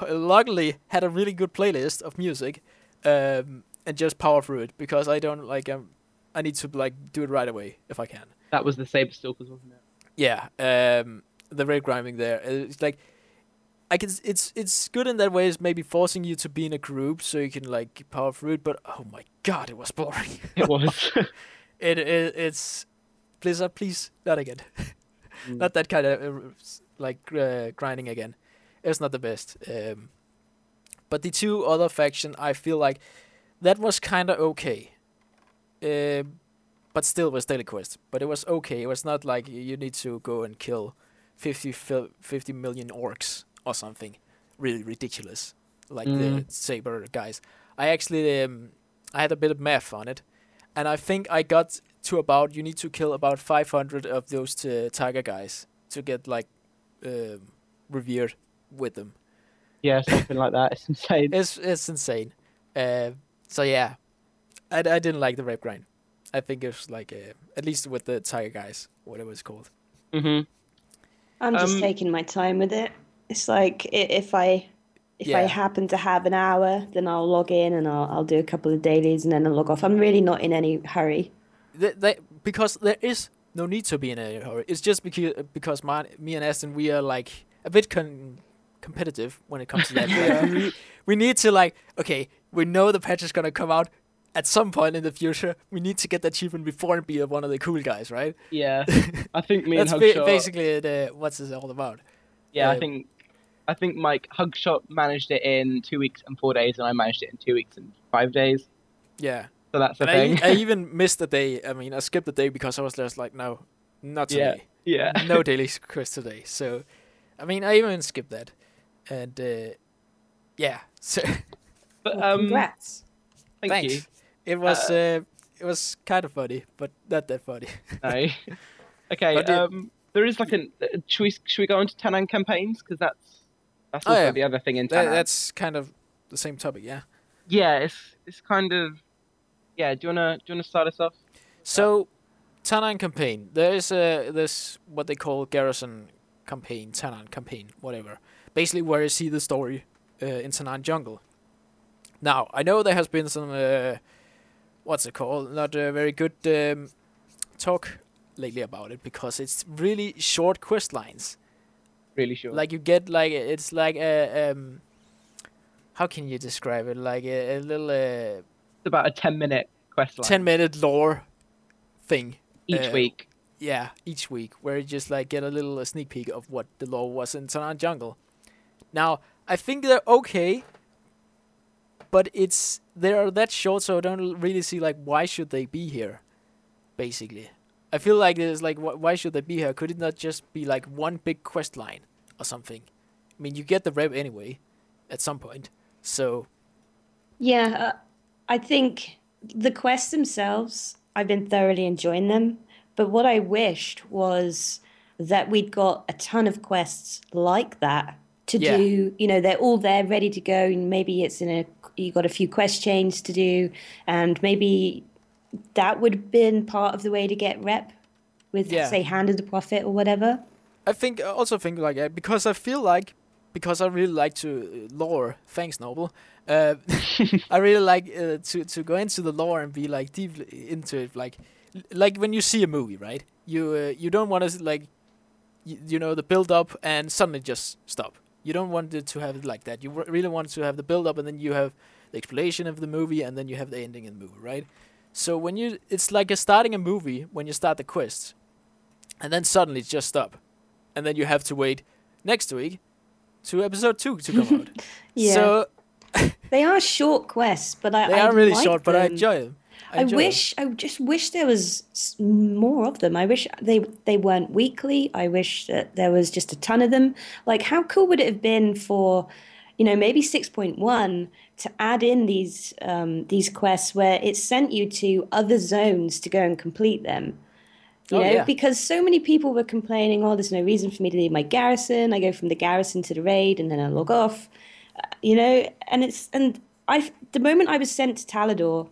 Luckily, had a really good playlist of music, um, and just power through it because I don't like um, I need to like do it right away if I can. That was the saber stalkers, wasn't it? Yeah, um, the rate grinding there. uh, It's like I can. It's it's good in that way. It's maybe forcing you to be in a group so you can like power through it. But oh my god, it was boring. It was. it, it it's Blizzard, please not again. Mm. not that kind of uh, like uh, grinding again. It's not the best. Um, but the two other faction, I feel like that was kind of okay. Um but still it was daily quest. But it was okay. It was not like you need to go and kill 50, 50 million orcs or something really ridiculous like the Mm. saber guys. I actually um, I had a bit of math on it, and I think I got to about you need to kill about 500 of those tiger guys to get like um, revered with them. Yeah, something like that. It's insane. It's it's insane. Uh, so yeah, I, I didn't like the rep grind. I think it was like uh, at least with the tiger guys, whatever it's called. Mm-hmm. I'm just Um, taking my time with it. It's like if I if I happen to have an hour, then I'll log in and I'll I'll do a couple of dailies and then I'll log off. I'm really not in any hurry. Th they, because there is no need to be in a hurry. It's just because because my, me and Aston we are like a bit con- competitive when it comes to that. Like, we, we need to like okay, we know the patch is gonna come out at some point in the future. We need to get that achievement before and be one of the cool guys, right? Yeah, I think me That's and ba- basically the what's this all about. yeah, I uh, think I think Mike Hugshot managed it in two weeks and four days, and I managed it in two weeks and five days. Yeah, So that's the and I, thing. e- I even missed a day. I mean, I skipped a day because I was just like, no, not today. Yeah. today. yeah. no daily quest today. So, I mean, I even skipped that, and uh, yeah. So But Well, um, congrats. thank thanks. you. It was uh, it was kind of funny, but not that funny. No. okay. But it- um, there is like an. Uh, should we should we go on to Tanaan campaigns because that's that's Oh, yeah. the other thing in That, Tanaan. that's kind of the same topic, yeah. Yeah, it's it's kind of. Yeah. Do you wanna do you wanna start us off? So, Tanaan campaign. There is a this what they call garrison campaign, Tanaan campaign, whatever. Basically, where you see the story uh, in Tanaan jungle. Now, I know there has been some uh, what's it called? Not uh, very good um, talk lately about it because it's really short quest lines. Really short. Like you get like it's like a um, how can you describe it? Like a, a little uh, it's about a ten minute quest line ten minute lore thing each uh, week. yeah, each week, where you just like get a little uh, sneak peek of what the lore was in Tanaan Jungle. Now, I think they're okay, but it's they are that short, so I don't really see like why should they be here. Basically, I feel like there's like wh- why should they be here? Could it not just be like one big quest line or something? I mean, you get the rep anyway, at some point. So Yeah, uh, I think the quests themselves, I've been thoroughly enjoying them. But what I wished was that we'd got a ton of quests like that to Yeah. do. You know, they're all there, ready to go. And maybe it's in a you got a few quest chains to do, and maybe that would have been part of the way to get rep with, Yeah. say, Hand of the Prophet or whatever. I think I also think like uh, because I feel like because I really like to uh, lore. Thanks, Noble. Uh, I really like uh, to to go into the lore and be like deep into it. Like like when you see a movie, right? You uh, you don't want to like you, you know the build up and suddenly just stop. You don't want it to have it like that. You really want to have the build up and then you have the explanation of the movie and then you have the ending in the movie, right? So when you it's like you're starting a movie when you start the quest, and then suddenly it's just stop, and then you have to wait next week to episode two to come out. Yeah. So They are short quests, but I they I are really like short, but I enjoy them. I, enjoy wish I just wish there was more of them. I wish they they weren't weekly. I wish that there was just a ton of them. Like how cool would it have been for, you know, maybe 6.1 to add in these um, these quests where it sent you to other zones to go and complete them. You Oh, know, yeah. because so many people were complaining, oh, there's no reason for me to leave my garrison. I go from the garrison to the raid and then I log off. Uh, you know, and it's and I the moment I was sent to Talador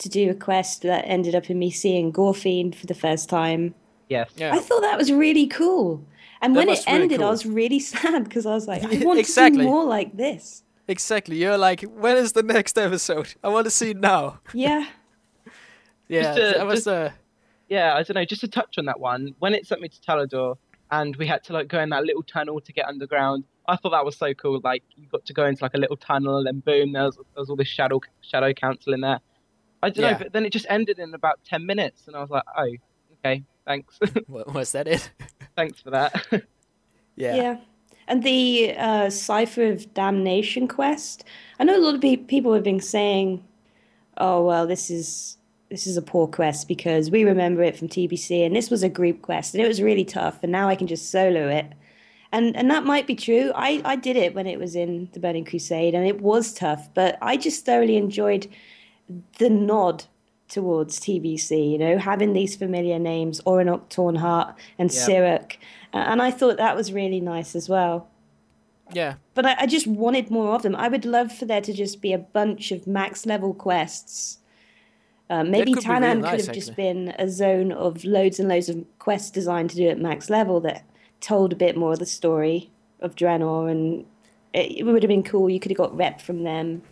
to do a quest that ended up in me seeing Gorefiend for the first time. Yes. Yeah. I thought that was really cool. And That when it was really ended, cool. I was really sad because I was like, I want Exactly. to do more like this. Exactly. You're like, when is the next episode? I want to see it now. Yeah. Yeah, to- that was just- uh, Yeah, I don't know. Just to touch on that one, when it sent me to Talador, and we had to like go in that little tunnel to get underground. I thought that was so cool. Like you got to go into like a little tunnel, and boom, there was, there was all this shadow shadow council in there. I don't Yeah. know, but then it just ended in about ten minutes, and I was like, oh, okay, thanks, wa- was that it? thanks for that. yeah. Yeah. And the uh, Cipher of Damnation quest. I know a lot of pe- people have been saying, oh, well, this is this is a poor quest because we remember it from TBC and this was a group quest and it was really tough and now I can just solo it. And and that might be true. I, I did it when it was in the Burning Crusade and it was tough, but I just thoroughly enjoyed the nod towards TBC, you know, having these familiar names, Oronok Tornheart and. Sirak. And I thought that was really nice as well. Yeah, But I, I just wanted more of them. I would love for there to just be a bunch of max level quests. Uh, maybe be really Tanaan nice, could have just been a zone of loads and loads of quests designed to do at max level that told a bit more of the story of Draenor, and it, it would have been cool. You could have got rep from them.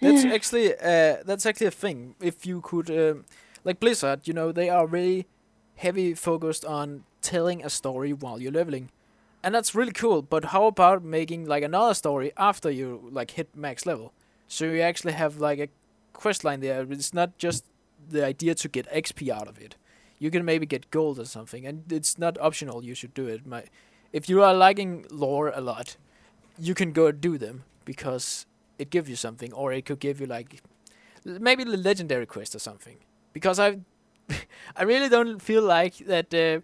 That's actually uh, that's actually a thing. If you could, um, like Blizzard, you know, they are really heavy focused on telling a story while you're leveling, and that's really cool. But how about making like another story after you like hit max level, so you actually have like a quest line there. It's not just the idea to get XP out of it. You can maybe get gold or something, and it's not optional. You should do it. My, if you are liking lore a lot, you can go do them because it gives you something, or it could give you like maybe the legendary quest or something. Because I, I really don't feel like that. Uh,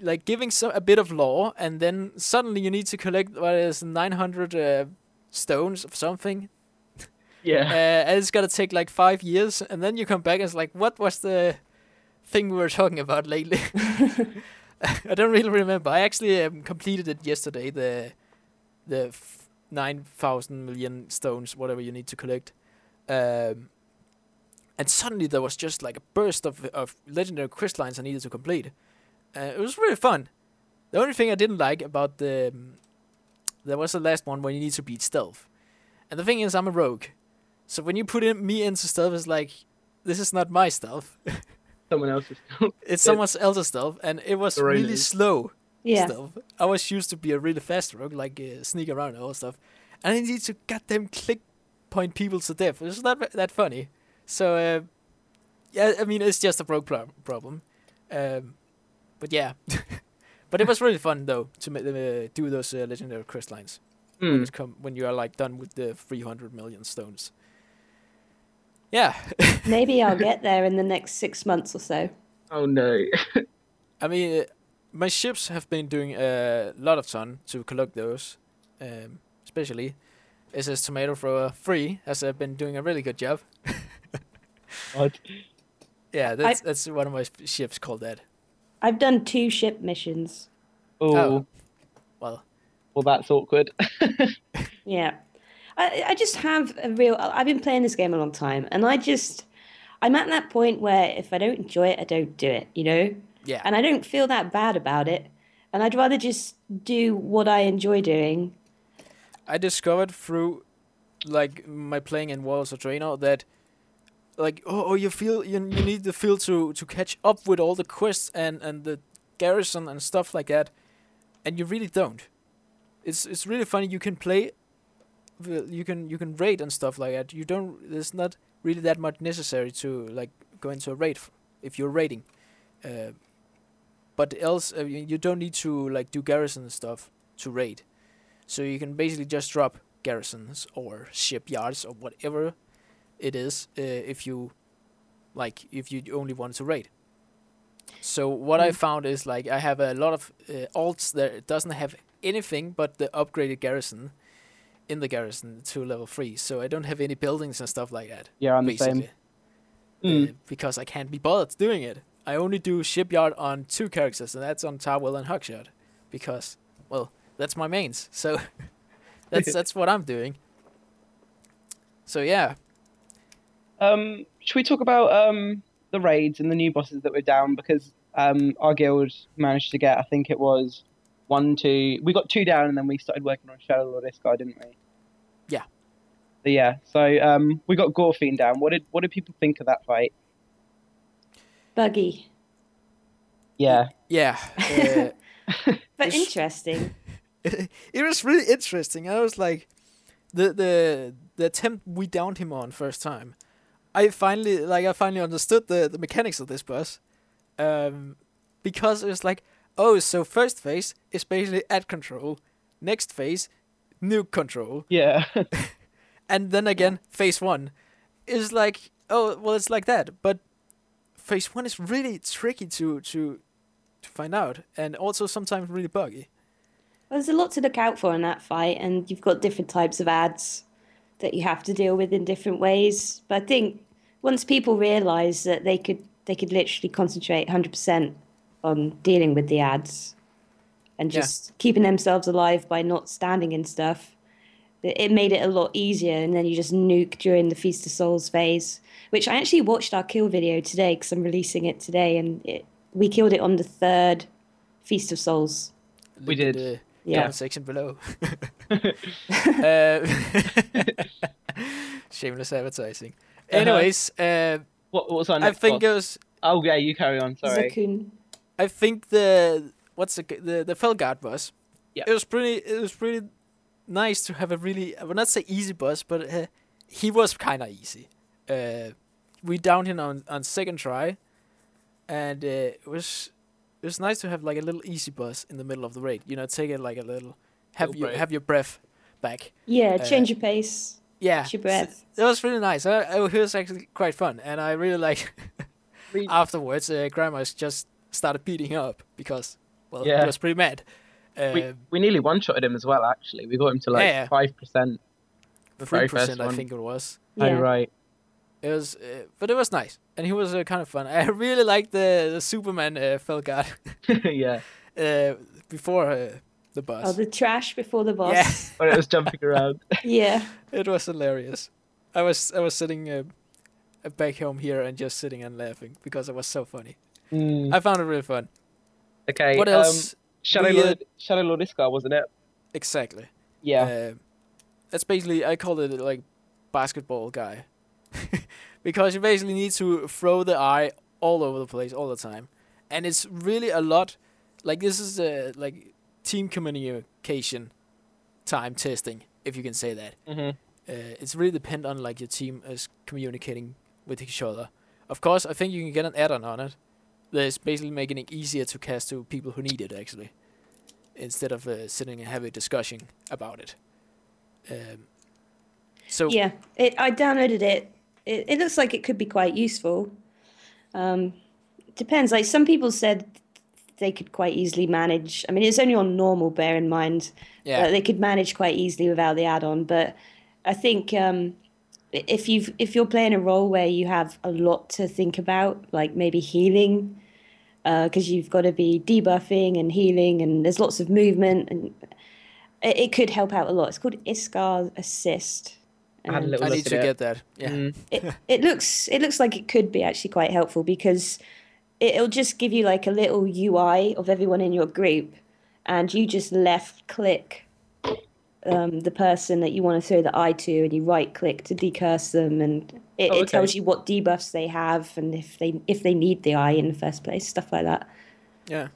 like giving some a bit of lore, and then suddenly you need to collect what is 900 uh, stones of something, uh, Yeah. and it's gonna take like five years, and then you come back and it's like, what was the thing we were talking about lately? I don't really remember. I actually um, completed it yesterday. The the f- nine thousand million stones, whatever you need to collect, um, and suddenly there was just like a burst of of legendary quest lines I needed to complete. Uh, it was really fun. The only thing I didn't like about the um, there was the last one where you need to beat stealth, and the thing is I'm a rogue, so when you put in me into stealth, it's like this is not my stealth. Someone else's. It's someone else's stealth, and it was really slow Yeah. stealth. I was used to be a really fast rogue, like uh, sneak around and all stuff, and I need to goddamn click point people to death. It's not that funny. So uh, yeah, I mean it's just a rogue pro- problem. Um, but yeah, but it was really fun though to uh, do those uh, legendary quest lines when, Hmm. come, when you are like done with the 300 million stones. Yeah, Maybe I'll get there in the next six months or so. Oh no. I mean, uh, my ships have been doing a lot of ton to collect those, um, especially SS Tomato Thrower 3 has uh, been doing a really good job. God. Yeah, that's that's one of my ships called that. I've done two ship missions. Oh. Oh. Well, Well, that's awkward. Yeah. I, I just have a real. I've been playing this game a long time, and I just. I'm at that point where if I don't enjoy it, I don't do it, you know? Yeah, And I don't feel that bad about it. And I'd rather just do what I enjoy doing. I discovered through like my playing in Warlords of Draenor that like oh, oh you feel you, you need the feel to to catch up with all the quests and and the garrison and stuff like that, and you really don't. It's it's really funny. You can play, you can you can raid and stuff like that. You don't. There's not really that much necessary to like go into a raid f- if you're raiding. Uh, but else uh, you, don't need to like do garrison stuff to raid. So you can basically just drop garrisons or shipyards or whatever it is uh, if you like if you only want to raid. So what I Mm. found is like I have a lot of uh, alts that doesn't have anything but the upgraded garrison in the garrison to level three. So I don't have any buildings and stuff like that. yeah, I'm the same. basically, Mm. uh, because I can't be bothered doing it. I only do shipyard on two characters, and that's on Tarwell and Hugshot, because well, that's my mains. So that's that's what I'm doing. So yeah, Um, should we talk about um the raids and the new bosses that were down because um our guild managed to get I think it was one two we got two down and then we started working on Shadow Lord Iskar, didn't we? Yeah. So, yeah. So um we got Gorefiend down. What did what did people think of that fight? Buggy. Yeah. yeah. Uh, But It's- interesting. it, it was really interesting. I was like, the the the attempt we downed him on first time. I finally like I finally understood the the mechanics of this boss, um, because it was like, oh, so first phase is basically ad control, next phase, nuke control, Yeah. and then again phase one is like, oh well, it's like that. But phase one is really tricky to to to find out, and also sometimes really buggy. Well, there's a lot to look out for in that fight, and you've got different types of ads that you have to deal with in different ways. But I think once people realise that they could they could literally concentrate 100% on dealing with the ads and Yeah. just keeping themselves alive by not standing in stuff, it made it a lot easier. And then you just nuke during the Feast of Souls phase, which I actually watched our kill video today because I'm releasing it today, and it, we killed it on the third Feast of Souls. We did. the Yeah. comment section below. uh, shameless advertising. Uh-huh. Anyways, uh, What, what was our I think boss? it was. Oh yeah, you carry on. Sorry. Zakuun. I think the what's the the the Felguard boss. Yeah. It was pretty. It was pretty nice to have a really. I would not say easy boss, but uh, he was kind of easy. Uh, we downed him on on second try, and uh, it was it was nice to have like a little easy boss in the middle of the raid. You know, take it like a little have Little your break. have your breath back. Yeah, Uh, change your pace. Yeah, Catch your breath. It was really nice. I, I, it was actually quite fun, and I really like. Afterwards, uh, Grandma's just started beating him up because, well, Yeah. he was pretty mad. we, Um, we nearly one shotted him as well. Actually, we got him to like Yeah, yeah. five percent. The three percent, I think it was. Yeah. Oh right. It was, uh, but it was nice, and he was uh, kind of fun. I really liked the, the Superman uh, Felguard yeah. uh, before uh, the boss. Oh, the trash before the boss. yeah, When it was jumping around. Yeah. it was hilarious. I was I was sitting uh, back home here and just sitting and laughing because it was so funny. Mm. I found it really fun. Okay. What um, else? Shadow we, uh, Lord, Shadow Lord Iskar, wasn't it? Exactly. Yeah. Uh, that's basically I call it like basketball guy, because you basically need to throw the eye all over the place all the time, and it's really a lot. Like this is a like team communication time testing, if you can say that. hmm Uh, it's really depend on like your team is communicating with each other. Of course, I think you can get an add-on on it. That's basically making it easier to cast to people who need it actually, instead of uh, sitting and have a discussion about it. Um, so Yeah. It, I downloaded it. It. It looks like it could be quite useful. Um, depends. Like some people said they could quite easily manage. I mean, it's only on normal, bear in mind. yeah, Uh, they could manage quite easily without the add-on. But I think um, if you've if you're playing a role where you have a lot to think about, like maybe healing, because you've got to be debuffing and healing, and there's lots of movement, and it, it could help out a lot. It's called Iskar Assist. I had a little I need at to it. get that. Yeah, Mm. it, it looks it looks like it could be actually quite helpful because it'll just give you like a little UI of everyone in your group, and you just left click um, the person that you want to throw the eye to, and you right click to decurse them, and it, Oh, it tells you what debuffs they have and if they if they need the eye in the first place, stuff like that. yeah.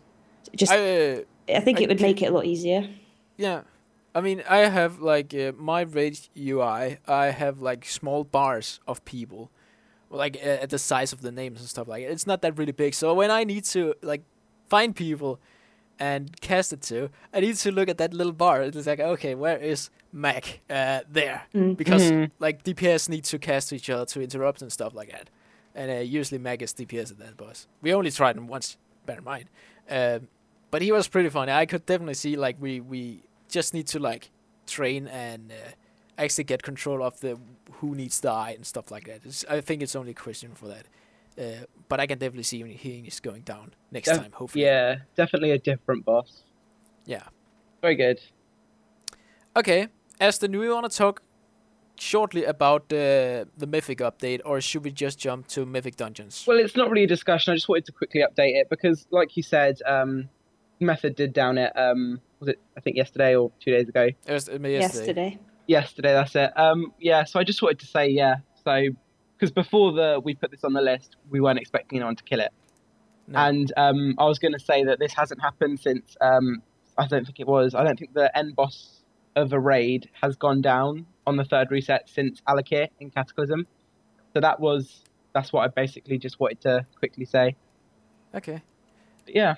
Just I I, uh, think I it would can- make it a lot easier. Yeah. I mean, I have like uh, my raid UI. I have like small bars of people, like uh, at the size of the names and stuff like it. It's not that really big. So when I need to like find people and cast it to, I need to look at that little bar. It's like, okay, where is Mac? Uh, there, Mm. because like DPS need to cast to each other to interrupt and stuff like that. And uh, usually Mac is DPS at that boss. We only tried him once. Bear in mind. Um, but he was pretty funny. I could definitely see like we we just need to like train and uh, actually get control of the who needs the eye and stuff like that. It's, I think it's only a question for that. Uh, but I can definitely see when he is going down next Def- time. Hopefully. Yeah, definitely a different boss. Yeah. Very good. Okay, Aston, do we want to talk shortly about the the Mythic update, or should we just jump to Mythic Dungeons? Well, it's not really a discussion. I just wanted to quickly update it because, like you said, um, Method did down it. Um, was it I think yesterday or two days ago? It was yesterday. Yesterday. Yesterday, that's it. Um, yeah. So I just wanted to say, yeah. So because before the we put this on the list, we weren't expecting anyone to kill it, No. and um, I was going to say that this hasn't happened since um, I don't think it was. I don't think the end boss of a raid has gone down on the third reset since Al'Akir in Cataclysm. So that was that's what I basically just wanted to quickly say. okay. But yeah.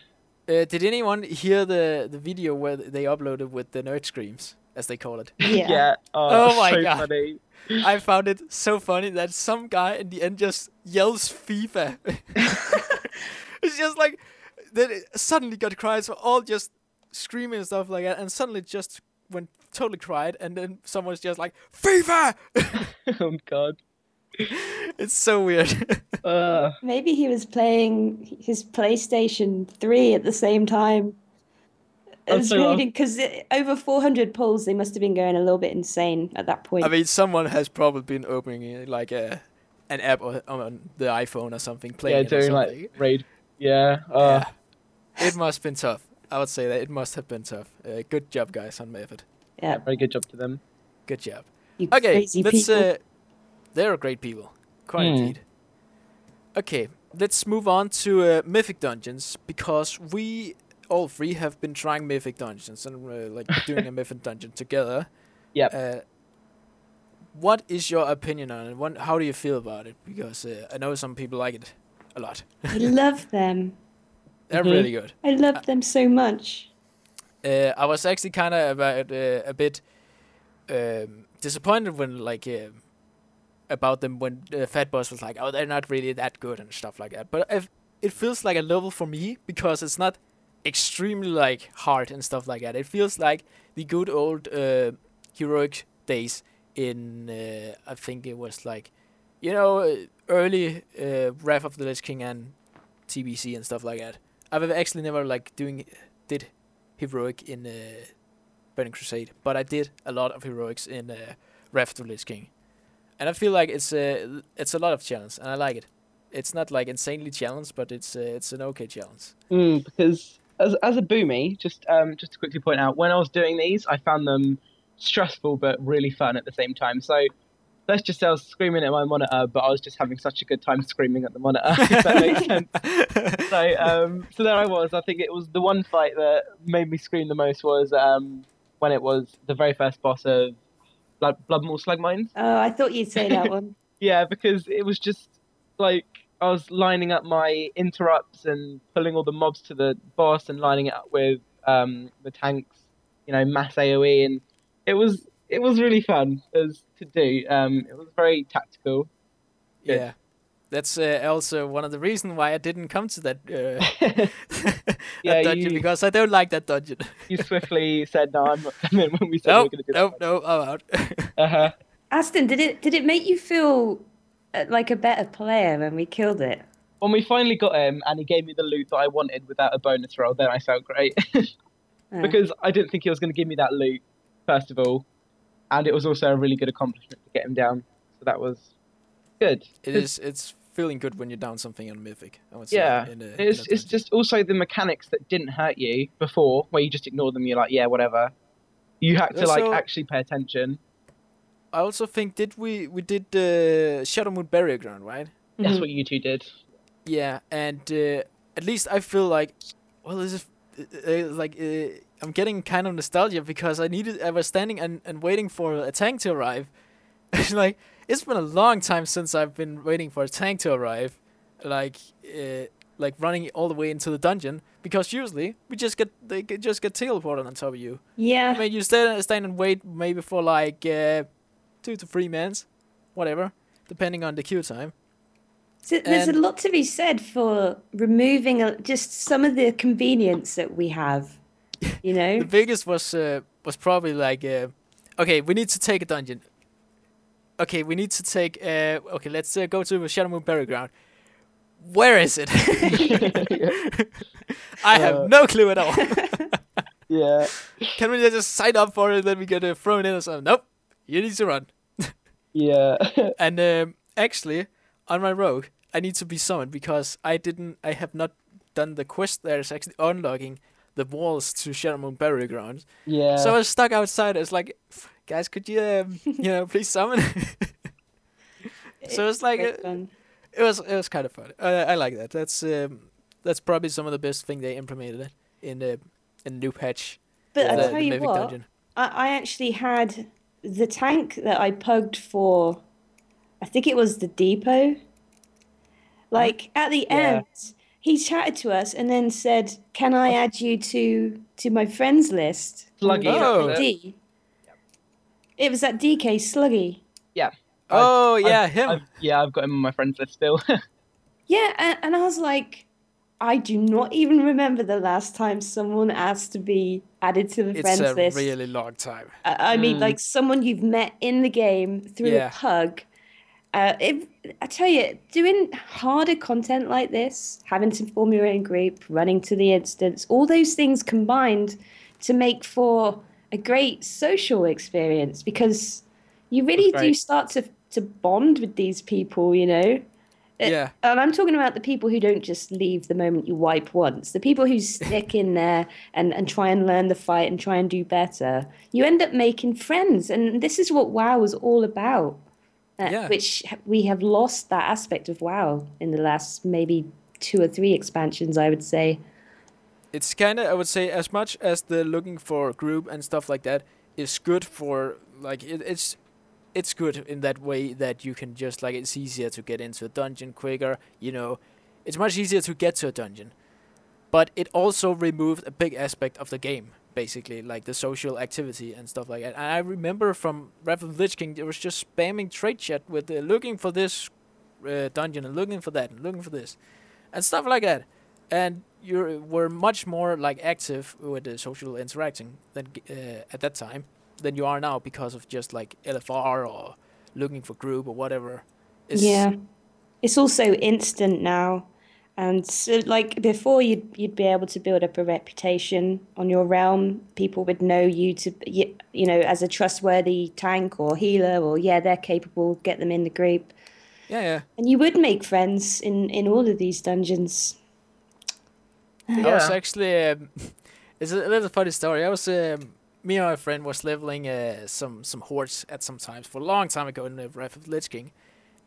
Uh, did anyone hear the the video where they uploaded with the nerd screams, as they call it? Yeah. Yeah. Oh, Oh my so God. Funny. I found it so funny that some guy in the end just yells FIFA. it's just like then it suddenly got cries so all just screaming and stuff like that, and suddenly just went totally quiet, and then someone's just like FIFA. oh God. it's so weird. Uh, Maybe he was playing his PlayStation 3 at the same time. I'm As so lost. reading because over 400 polls, they must have been going a little bit insane at that point. I mean, someone has probably been opening like a an app or, on the iPhone or something, playing yeah, it doing something. like raid. Yeah. Uh, Yeah. It must have been tough. I would say that it must have been tough. Uh, good job, guys, on Method. yeah, Very good job to them. Good job. you Okay, crazy let's. people. Uh, they're great people, quite Hmm. indeed. Okay, let's move on to uh, Mythic Dungeons because we all three have been trying Mythic Dungeons and uh, like doing a Mythic Dungeon together. Yep. Uh, what is your opinion on it? What, how do you feel about it? Because uh, I know some people like it a lot. I love them. They're Mhm. really good. I love them so much. Uh, I was actually kind of about uh, a bit um, disappointed when like uh, about them when uh, Fatboss was like, "Oh, they're not really that good" and stuff like that. But it feels like a level for me because it's not extremely like hard and stuff like that. It feels like the good old uh, heroic days in uh, I think it was like you know early uh, Wrath of the Lich King and TBC and stuff like that. I've actually never like doing did heroic in uh, Burning Crusade, but I did a lot of heroics in uh, Wrath of the Lich King, and I feel like it's a it's a lot of challenge, and I like it. It's not like insanely challenged, but it's uh, it's an okay challenge. Mm, because as as a boomy, just um just to quickly point out, when I was doing these, I found them stressful but really fun at the same time. So let's just say I was screaming at my monitor, but I was just having such a good time screaming at the monitor. if that makes sense. So um so there I was. I think it was the one fight that made me scream the most was um when it was the very first boss of Blood Bloodmaul Slag Mines. Oh, I thought you'd say that one. Yeah, because it was just like I was lining up my interrupts and pulling all the mobs to the boss and lining it up with um, the tanks, you know, mass AOE, and it was it was really fun as to do. Um, it was very tactical. Good. yeah, that's uh, also one of the reasons why I didn't come to that, uh, that Yeah, dungeon you- because I don't like that dungeon. you swiftly said, "No, I'm not coming." When we said nope, we were going to do nope, nope, I'm out. Uh-huh. Aston, did it did it make you feel uh, like a better player when we killed it? When we finally got him and he gave me the loot that I wanted without a bonus roll, then I felt great Uh, because I didn't think he was going to give me that loot first of all, and it was also a really good accomplishment to get him down. So that was good. It is. It's feeling good when you're down something on Mythic. I would say. Yeah, in a, in a It's, it's just also the mechanics that didn't hurt you before, where you just ignore them. You're like, yeah, whatever. You had to like actually pay attention. I also think did we we did uh, Shadowmoon Burial Ground right? That's Mhm. what you two did. Yeah, and uh, at least I feel like, well, this is uh, uh, like uh, I'm getting kind of nostalgia because I needed. I was standing and, and waiting for a tank to arrive. like it's been a long time since I've been waiting for a tank to arrive. Like uh, like running all the way into the dungeon because usually we just get they get- just get teleported on top of you. Yeah. I mean, you stand stand and wait maybe for like uh, two to three minutes, whatever, depending on the queue time. so there's a lot to be said for removing a, just some of the convenience that we have. You know, The biggest was uh, was probably like, uh, okay, we need to take a dungeon. Okay, we need to take. Uh, okay, let's uh, go to Shadowmoon Burial Ground. Where is it? I Uh, have no clue at all. yeah. Can we just sign up for it? And then we get uh, thrown in or something? Nope. You need to run. Yeah. And um, actually, on my rogue, I need to be summoned because I didn't. I have not done the quest that is actually unlocking the walls to Shadowmoon Burial Ground. yeah. So I was stuck outside. It's like, guys, could you, um, you know, please summon? so it's like Great uh, it was it was kind of fun. I, I like that. That's um, that's probably some of the best thing they implemented in the in the new patch. But the, I the tell you what, Dungeon. I, I actually had the tank that I pugged for. I think it was the depot. Like at the Yeah. end, he chatted to us and then said, "Can I add you to to my friends list?" Sluggy. Oh. That's it. Was that DK Sluggy. Yeah. Oh yeah, I've- him. I've- yeah, I've got him on my friends list still. Yeah, and, and I was like, I do not even remember the last time someone asked to be added to the it's friends a list. really long time. I I mean, Mm. like someone you've met in the game through Yeah. a pug. Uh, if, I tell you, doing harder content like this, having to form your own group, running to the instance, all those things combined to make for a great social experience because you really do start to to bond with these people, you know. Uh, Yeah. And I'm talking about the people who don't just leave the moment you wipe once. The people who stick in there and, and try and learn the fight and try and do better. You end up making friends. And this is what WoW was all about. Uh, Yeah. Which we have lost that aspect of WoW in the last maybe two or three expansions, I would say. It's kind of I would say as much as the looking for group and stuff like that is good for like it, it's it's good in that way that you can just like it's easier to get into a dungeon quicker you know. It's much easier to get to a dungeon but it also removed a big aspect of the game basically like the social activity and stuff like that. And i remember from Wrath of Lich King there was just spamming trade chat with uh, looking for this uh, dungeon and looking for that and looking for this and stuff like that. And you were much more like active with the social interacting than uh, at that time than you are now because of just like LFR or looking for group or whatever. It's, yeah. It's also instant now. And so, like before, you'd you'd be able to build up a reputation on your realm. People would know you to, y- you know, as a trustworthy tank or healer, or yeah, they're capable. Get them in the group, yeah, yeah. and you would make friends in in all of these dungeons. I was actually um, it's a little funny story. I was um, me and my friend was leveling uh, some some hordes at some times for a long time ago in the Wrath of Lich King,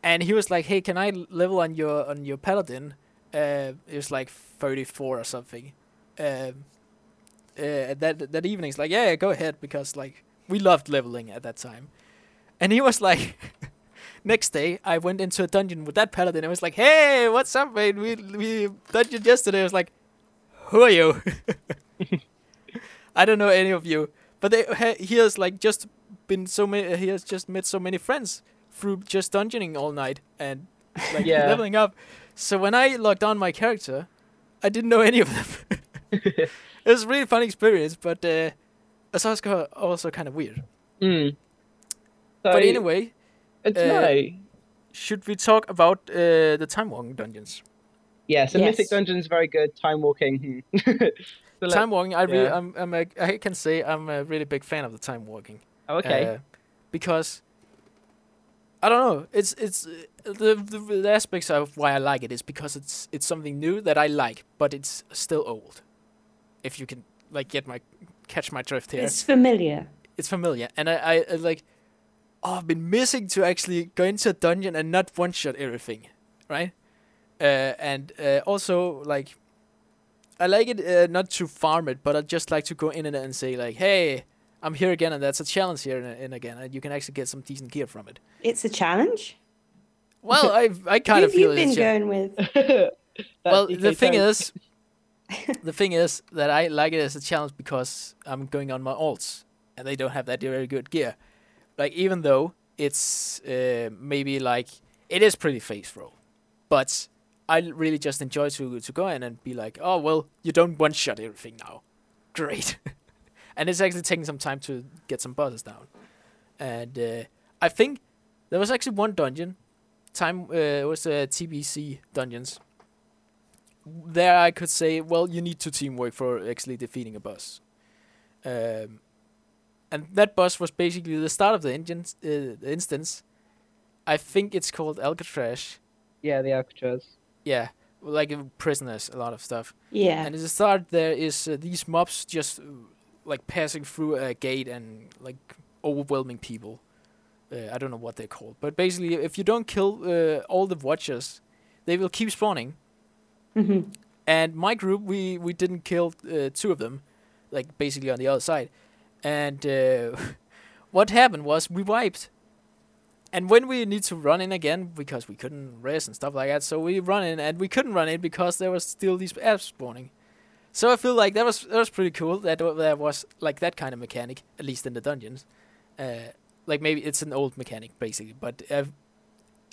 and he was like, "Hey, can I level on your on your paladin?" Uh, it was like thirty four or something. Um, uh, that that evening, he's like, "Yeah, yeah, go ahead," because like we loved leveling at that time, and he was like. Next day, I went into a dungeon with that paladin. I was like, "Hey, what's up, mate? We we dungeon yesterday." I was like, who are you? I don't know any of you. But they, he has like just been so many. He has just met so many friends through just dungeoning all night and like Yeah. leveling up. So when I logged on my character, I didn't know any of them. it was a really fun experience, but uh, it's also kind of weird. Mm. So, but anyway, it's uh, no. should we talk about uh, the time walking dungeons? Yeah, so Yes. Mythic Dungeon's very good. Time walking. hmm. so let- time walking, I really, yeah. I'm, I'm a, I can say I'm a really big fan of the time walking. oh, okay. Uh, because I don't know. It's it's uh, the, the the aspects of why I like it is because it's it's something new that I like, but it's still old. If you can like get my catch my drift here, it's, familiar. It's familiar. familiar, and I, I, I like. Oh, I've been missing to actually go into a dungeon and not one shot everything, right? Uh, and uh, also like. I like it uh, not to farm it, but I just like to go in and, and say like, "Hey, I'm here again," and that's a challenge here and, and again, and you can actually get some decent gear from it. It's a challenge. Well, I I kind Who of have you feel been it's going with? Well, DK the thing is, the thing is that I like it as a challenge because I'm going on my alts, and they don't have that very good gear. Like even though it's uh, maybe like it is pretty face roll, but I really just enjoy to to go in and be like, oh well, you don't one shot everything now, great, and it's actually taking some time to get some bosses down, and uh, I think there was actually one dungeon, time uh, it was uh, TBC dungeons there I could say, well, you need to teamwork for actually defeating a boss. Um, and that boss was basically the start of the engines, uh, the instance. I think it's called Arcatraz. Yeah, the Arcatraz. Yeah, like prisoners, a lot of stuff. Yeah. And at the start, there is uh, these mobs just uh, like passing through a gate and like overwhelming people. Uh, I don't know what they're called, but basically, if you don't kill uh, all the watchers, they will keep spawning hmm and my group we we didn't kill uh, two of them like basically on the other side and uh, what happened was we wiped and when we need to run in again because we couldn't rest and stuff like that so we run in and we couldn't run in because there was still these apps spawning so i feel like that was that was pretty cool that there was like that kind of mechanic at least in the dungeons uh, like maybe it's an old mechanic basically, but i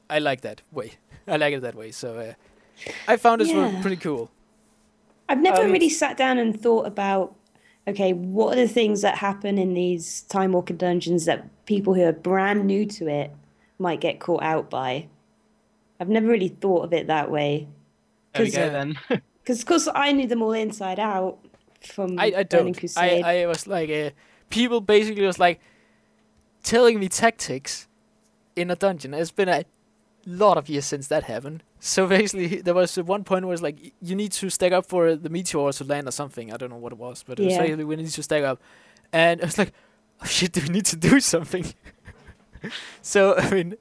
I like that way. I like it that way. So uh, I found this one Yeah. pretty cool. I've never Um, really sat down and thought about, okay, what are the things that happen in these Time Walker dungeons that people who are brand new to it might get caught out by? I've never really thought of it that way. There we go uh, then. Because, of course, I knew them all inside out from I, I don't. I, Crusade. I was like, uh, people basically was like telling me tactics in a dungeon. It's been a lot of years since that happened. So basically, there was one point where it's like you need to stack up for the meteor to land or something. I don't know what it was, but it was basically we need to stack up. And I was like, oh, shit, do we need to do something? so I mean,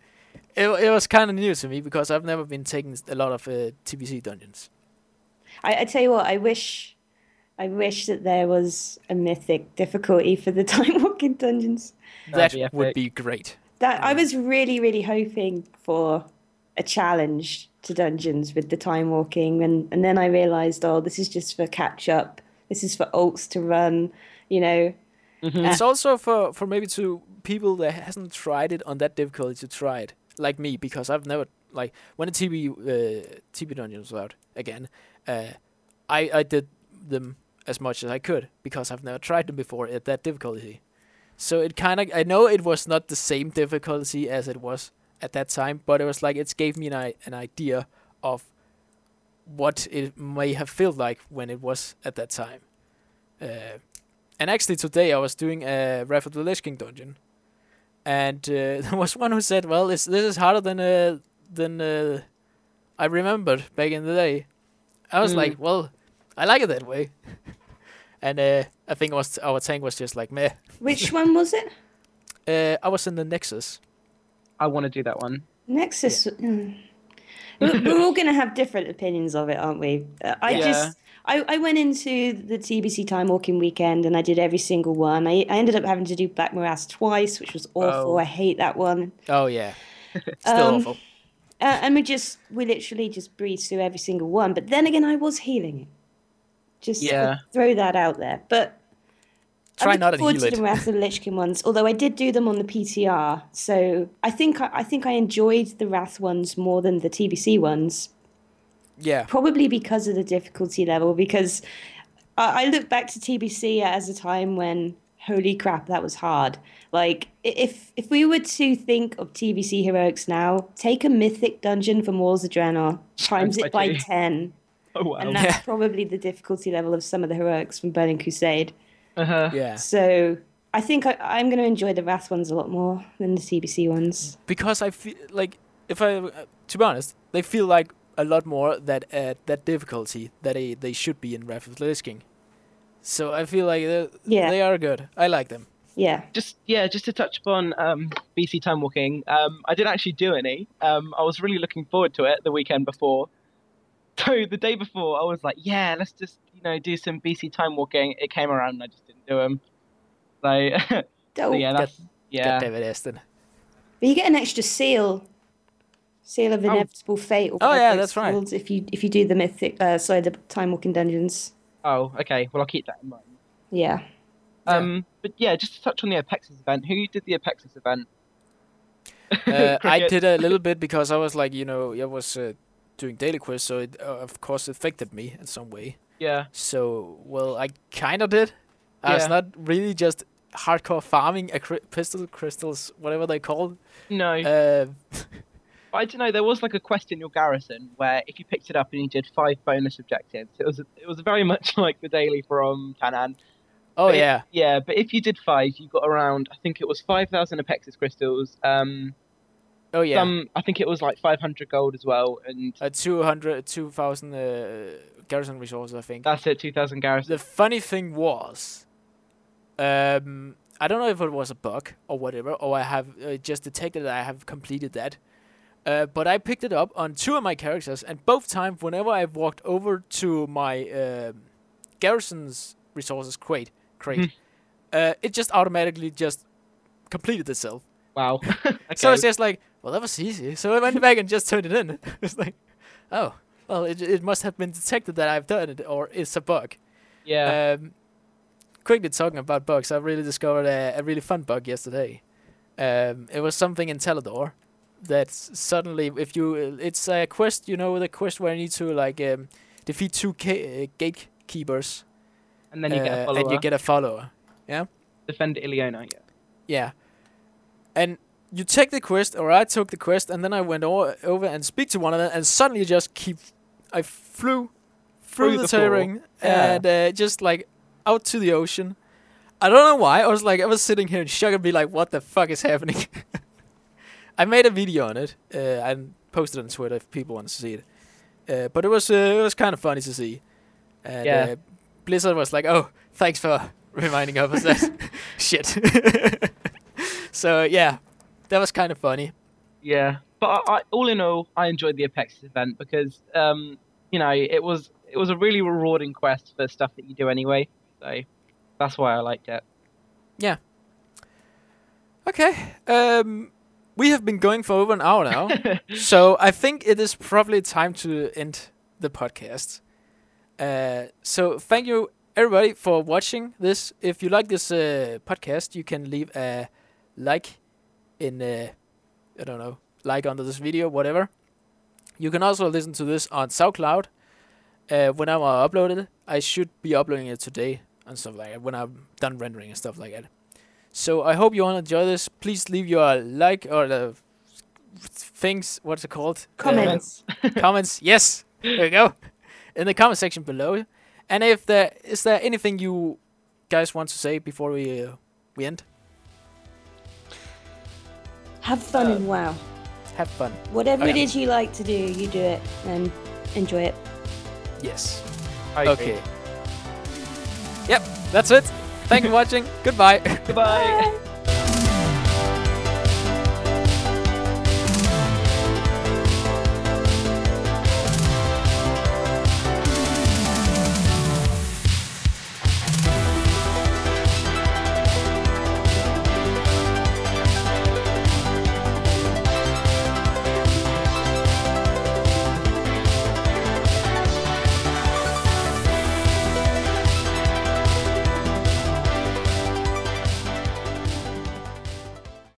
it it was kind of new to me because I've never been taking a lot of uh, TBC dungeons. I, I tell you what, I wish, I wish that there was a mythic difficulty for the Time Walking dungeons. That'd that be would be great. That I was really, really hoping for a challenge to dungeons with the time walking, and and then I realised, oh, this is just for catch up. This is for alts to run. You know, It's also for for maybe to people that hasn't tried it on that difficulty to try it, like me, because I've never like when the TB uh, TB dungeon was out again. Uh, I I did them as much as I could because I've never tried them before at that difficulty. So it kind of I know it was not the same difficulty as it was at that time, but it was like it gave me an an idea of what it may have felt like when it was at that time. Uh, and actually today I was doing a Wrath of the Lich King dungeon, and uh, there was one who said, "Well, this this is harder than uh, than uh, I remembered back in the day." I was Mm. like, "Well, I like it that way," and uh, I think it was our tank was just like, "Meh." which one was it? Uh, I was in the Nexus. I want to do that one. Nexus. mm. We're, we're all going to have different opinions of it, aren't we? Uh, I Yeah. just. I, I went into the TBC Time Walking weekend and I did every single one. I, I ended up having to do Black Morass twice, which was awful. Oh. I hate that one. Oh yeah, still Um, awful. Uh, and we just we literally just breezed through every single one. But then again, I was healing it. Just Yeah. throw that out there. But Try I'm not to heal to the it. Wrath of the Lich King ones. Although I did do them on the PTR, so I think I, I think I enjoyed the Wrath ones more than the TBC ones. Yeah, Probably because of the difficulty level. Because I, I look back to TBC as a time when holy crap, that was hard. Like if if we were to think of TBC heroics now, take a mythic dungeon from Warlords of Draenor, times by it by two. ten, Oh wow. and that's Yeah. probably the difficulty level of some of the heroics from Burning Crusade. Uh-huh. yeah. So I think I, I'm going to enjoy the Wrath ones a lot more than the TBC ones. because I feel like if I, uh, to be honest, they feel like a lot more that at that difficulty that they they should be in Wrath of the Lich King. So I feel like they Yeah. they are good. I like them. Yeah. just yeah, just to touch upon um, BC time walking. Um, I didn't actually do any. Um, I was really looking forward to it the weekend before. So the day before, I was like, yeah, let's just you know do some BC time walking. It came around, and I just didn't do them. So, so yeah, that's yeah. God damn it, Aston. But you get an extra seal. Seal of Oh. inevitable fate. Or Oh, yeah, that's right. If you if you do the mythic, uh, sorry, the time walking dungeons. Oh, okay. Well, I'll keep that in mind. Yeah. Yeah. Um, but yeah, just to touch on the Apexis event. Who did the Apexis event? Uh, I did a little bit because I was like, you know, I was uh, doing daily quiz, so it uh, of course affected me in some way. Yeah. So well, I kind of did. Yeah. I was not really just hardcore farming a cri- pistol crystals, whatever they called. No, Uh, I don't know. There was like a quest in your garrison where if you picked it up and you did five bonus objectives, it was it was very much like the daily from Tanaan. oh But yeah, Yeah, but if you did five, you got around. I think it was five thousand Apexis crystals. Um, oh yeah. some I think it was like five hundred gold as well, and Uh, 200, 2,000 uh, garrison resources, I think. that's it. Two thousand garrison. The funny thing was, um, I don't know if it was a bug or whatever, or I have uh, just detected that I have completed that. Uh, but I picked it up on two of my characters, and both times, whenever I walked over to my um garrison's resources crate, crate, uh, it just automatically just completed itself. Wow. okay. So it's just like, well, that was easy. So I went back and just turned it in. it's like, oh, well, it, it must have been detected that I've done it, or it's a bug. yeah. Um, quickly talking about bugs, I really discovered a, a really fun bug yesterday. Um, it was something in Talador that suddenly, if you, it's a quest, you know, the quest where you need to like um, defeat two uh, gatekeepers, And then you get uh, a follower. and you get a follower. Yeah Defender Illona. Yeah. Yeah. And you take the quest, or I took the quest, and then I went over, over and speak to one of them, and suddenly just keep. I flew through, Through the, the Yeah. and uh, just like out to the ocean. I don't know why. I was like, I was sitting here in shock and be like, what the fuck is happening? I made a video on it uh, and posted it on Twitter if people want to see it. Uh, but it was uh, it was kind of funny to see. And Yeah. uh, Blizzard was like, "Oh, thanks for reminding us of that shit." so yeah, that was kind of funny. Yeah, but I, I, all in all, I enjoyed the Apexis event because, um, you know, it was it was a really rewarding quest for stuff that you do anyway. So that's why I liked it. Yeah. Okay, um, we have been going for over an hour now, so I think it is probably time to end the podcast. Uh, so thank you everybody for watching this. If you like this uh, podcast, you can leave a like in uh, I don't know like under this video, whatever. You can also listen to this on SoundCloud. Uh, whenever I upload it, I should be uploading it today and stuff like that. When I'm done rendering and stuff like that. So I hope you all enjoy this. Please leave your like or the things. What's it called? Uh, Comments. comments. Yes, there you go. In the comment section below. And if there is there anything you guys want to say before we uh, we end, Have fun and wow. have fun. Whatever it Okay. is you like to do, you do it and enjoy it. Yes. I agree. Okay. Yep. That's it. Thank you for watching. Goodbye. Goodbye. Bye.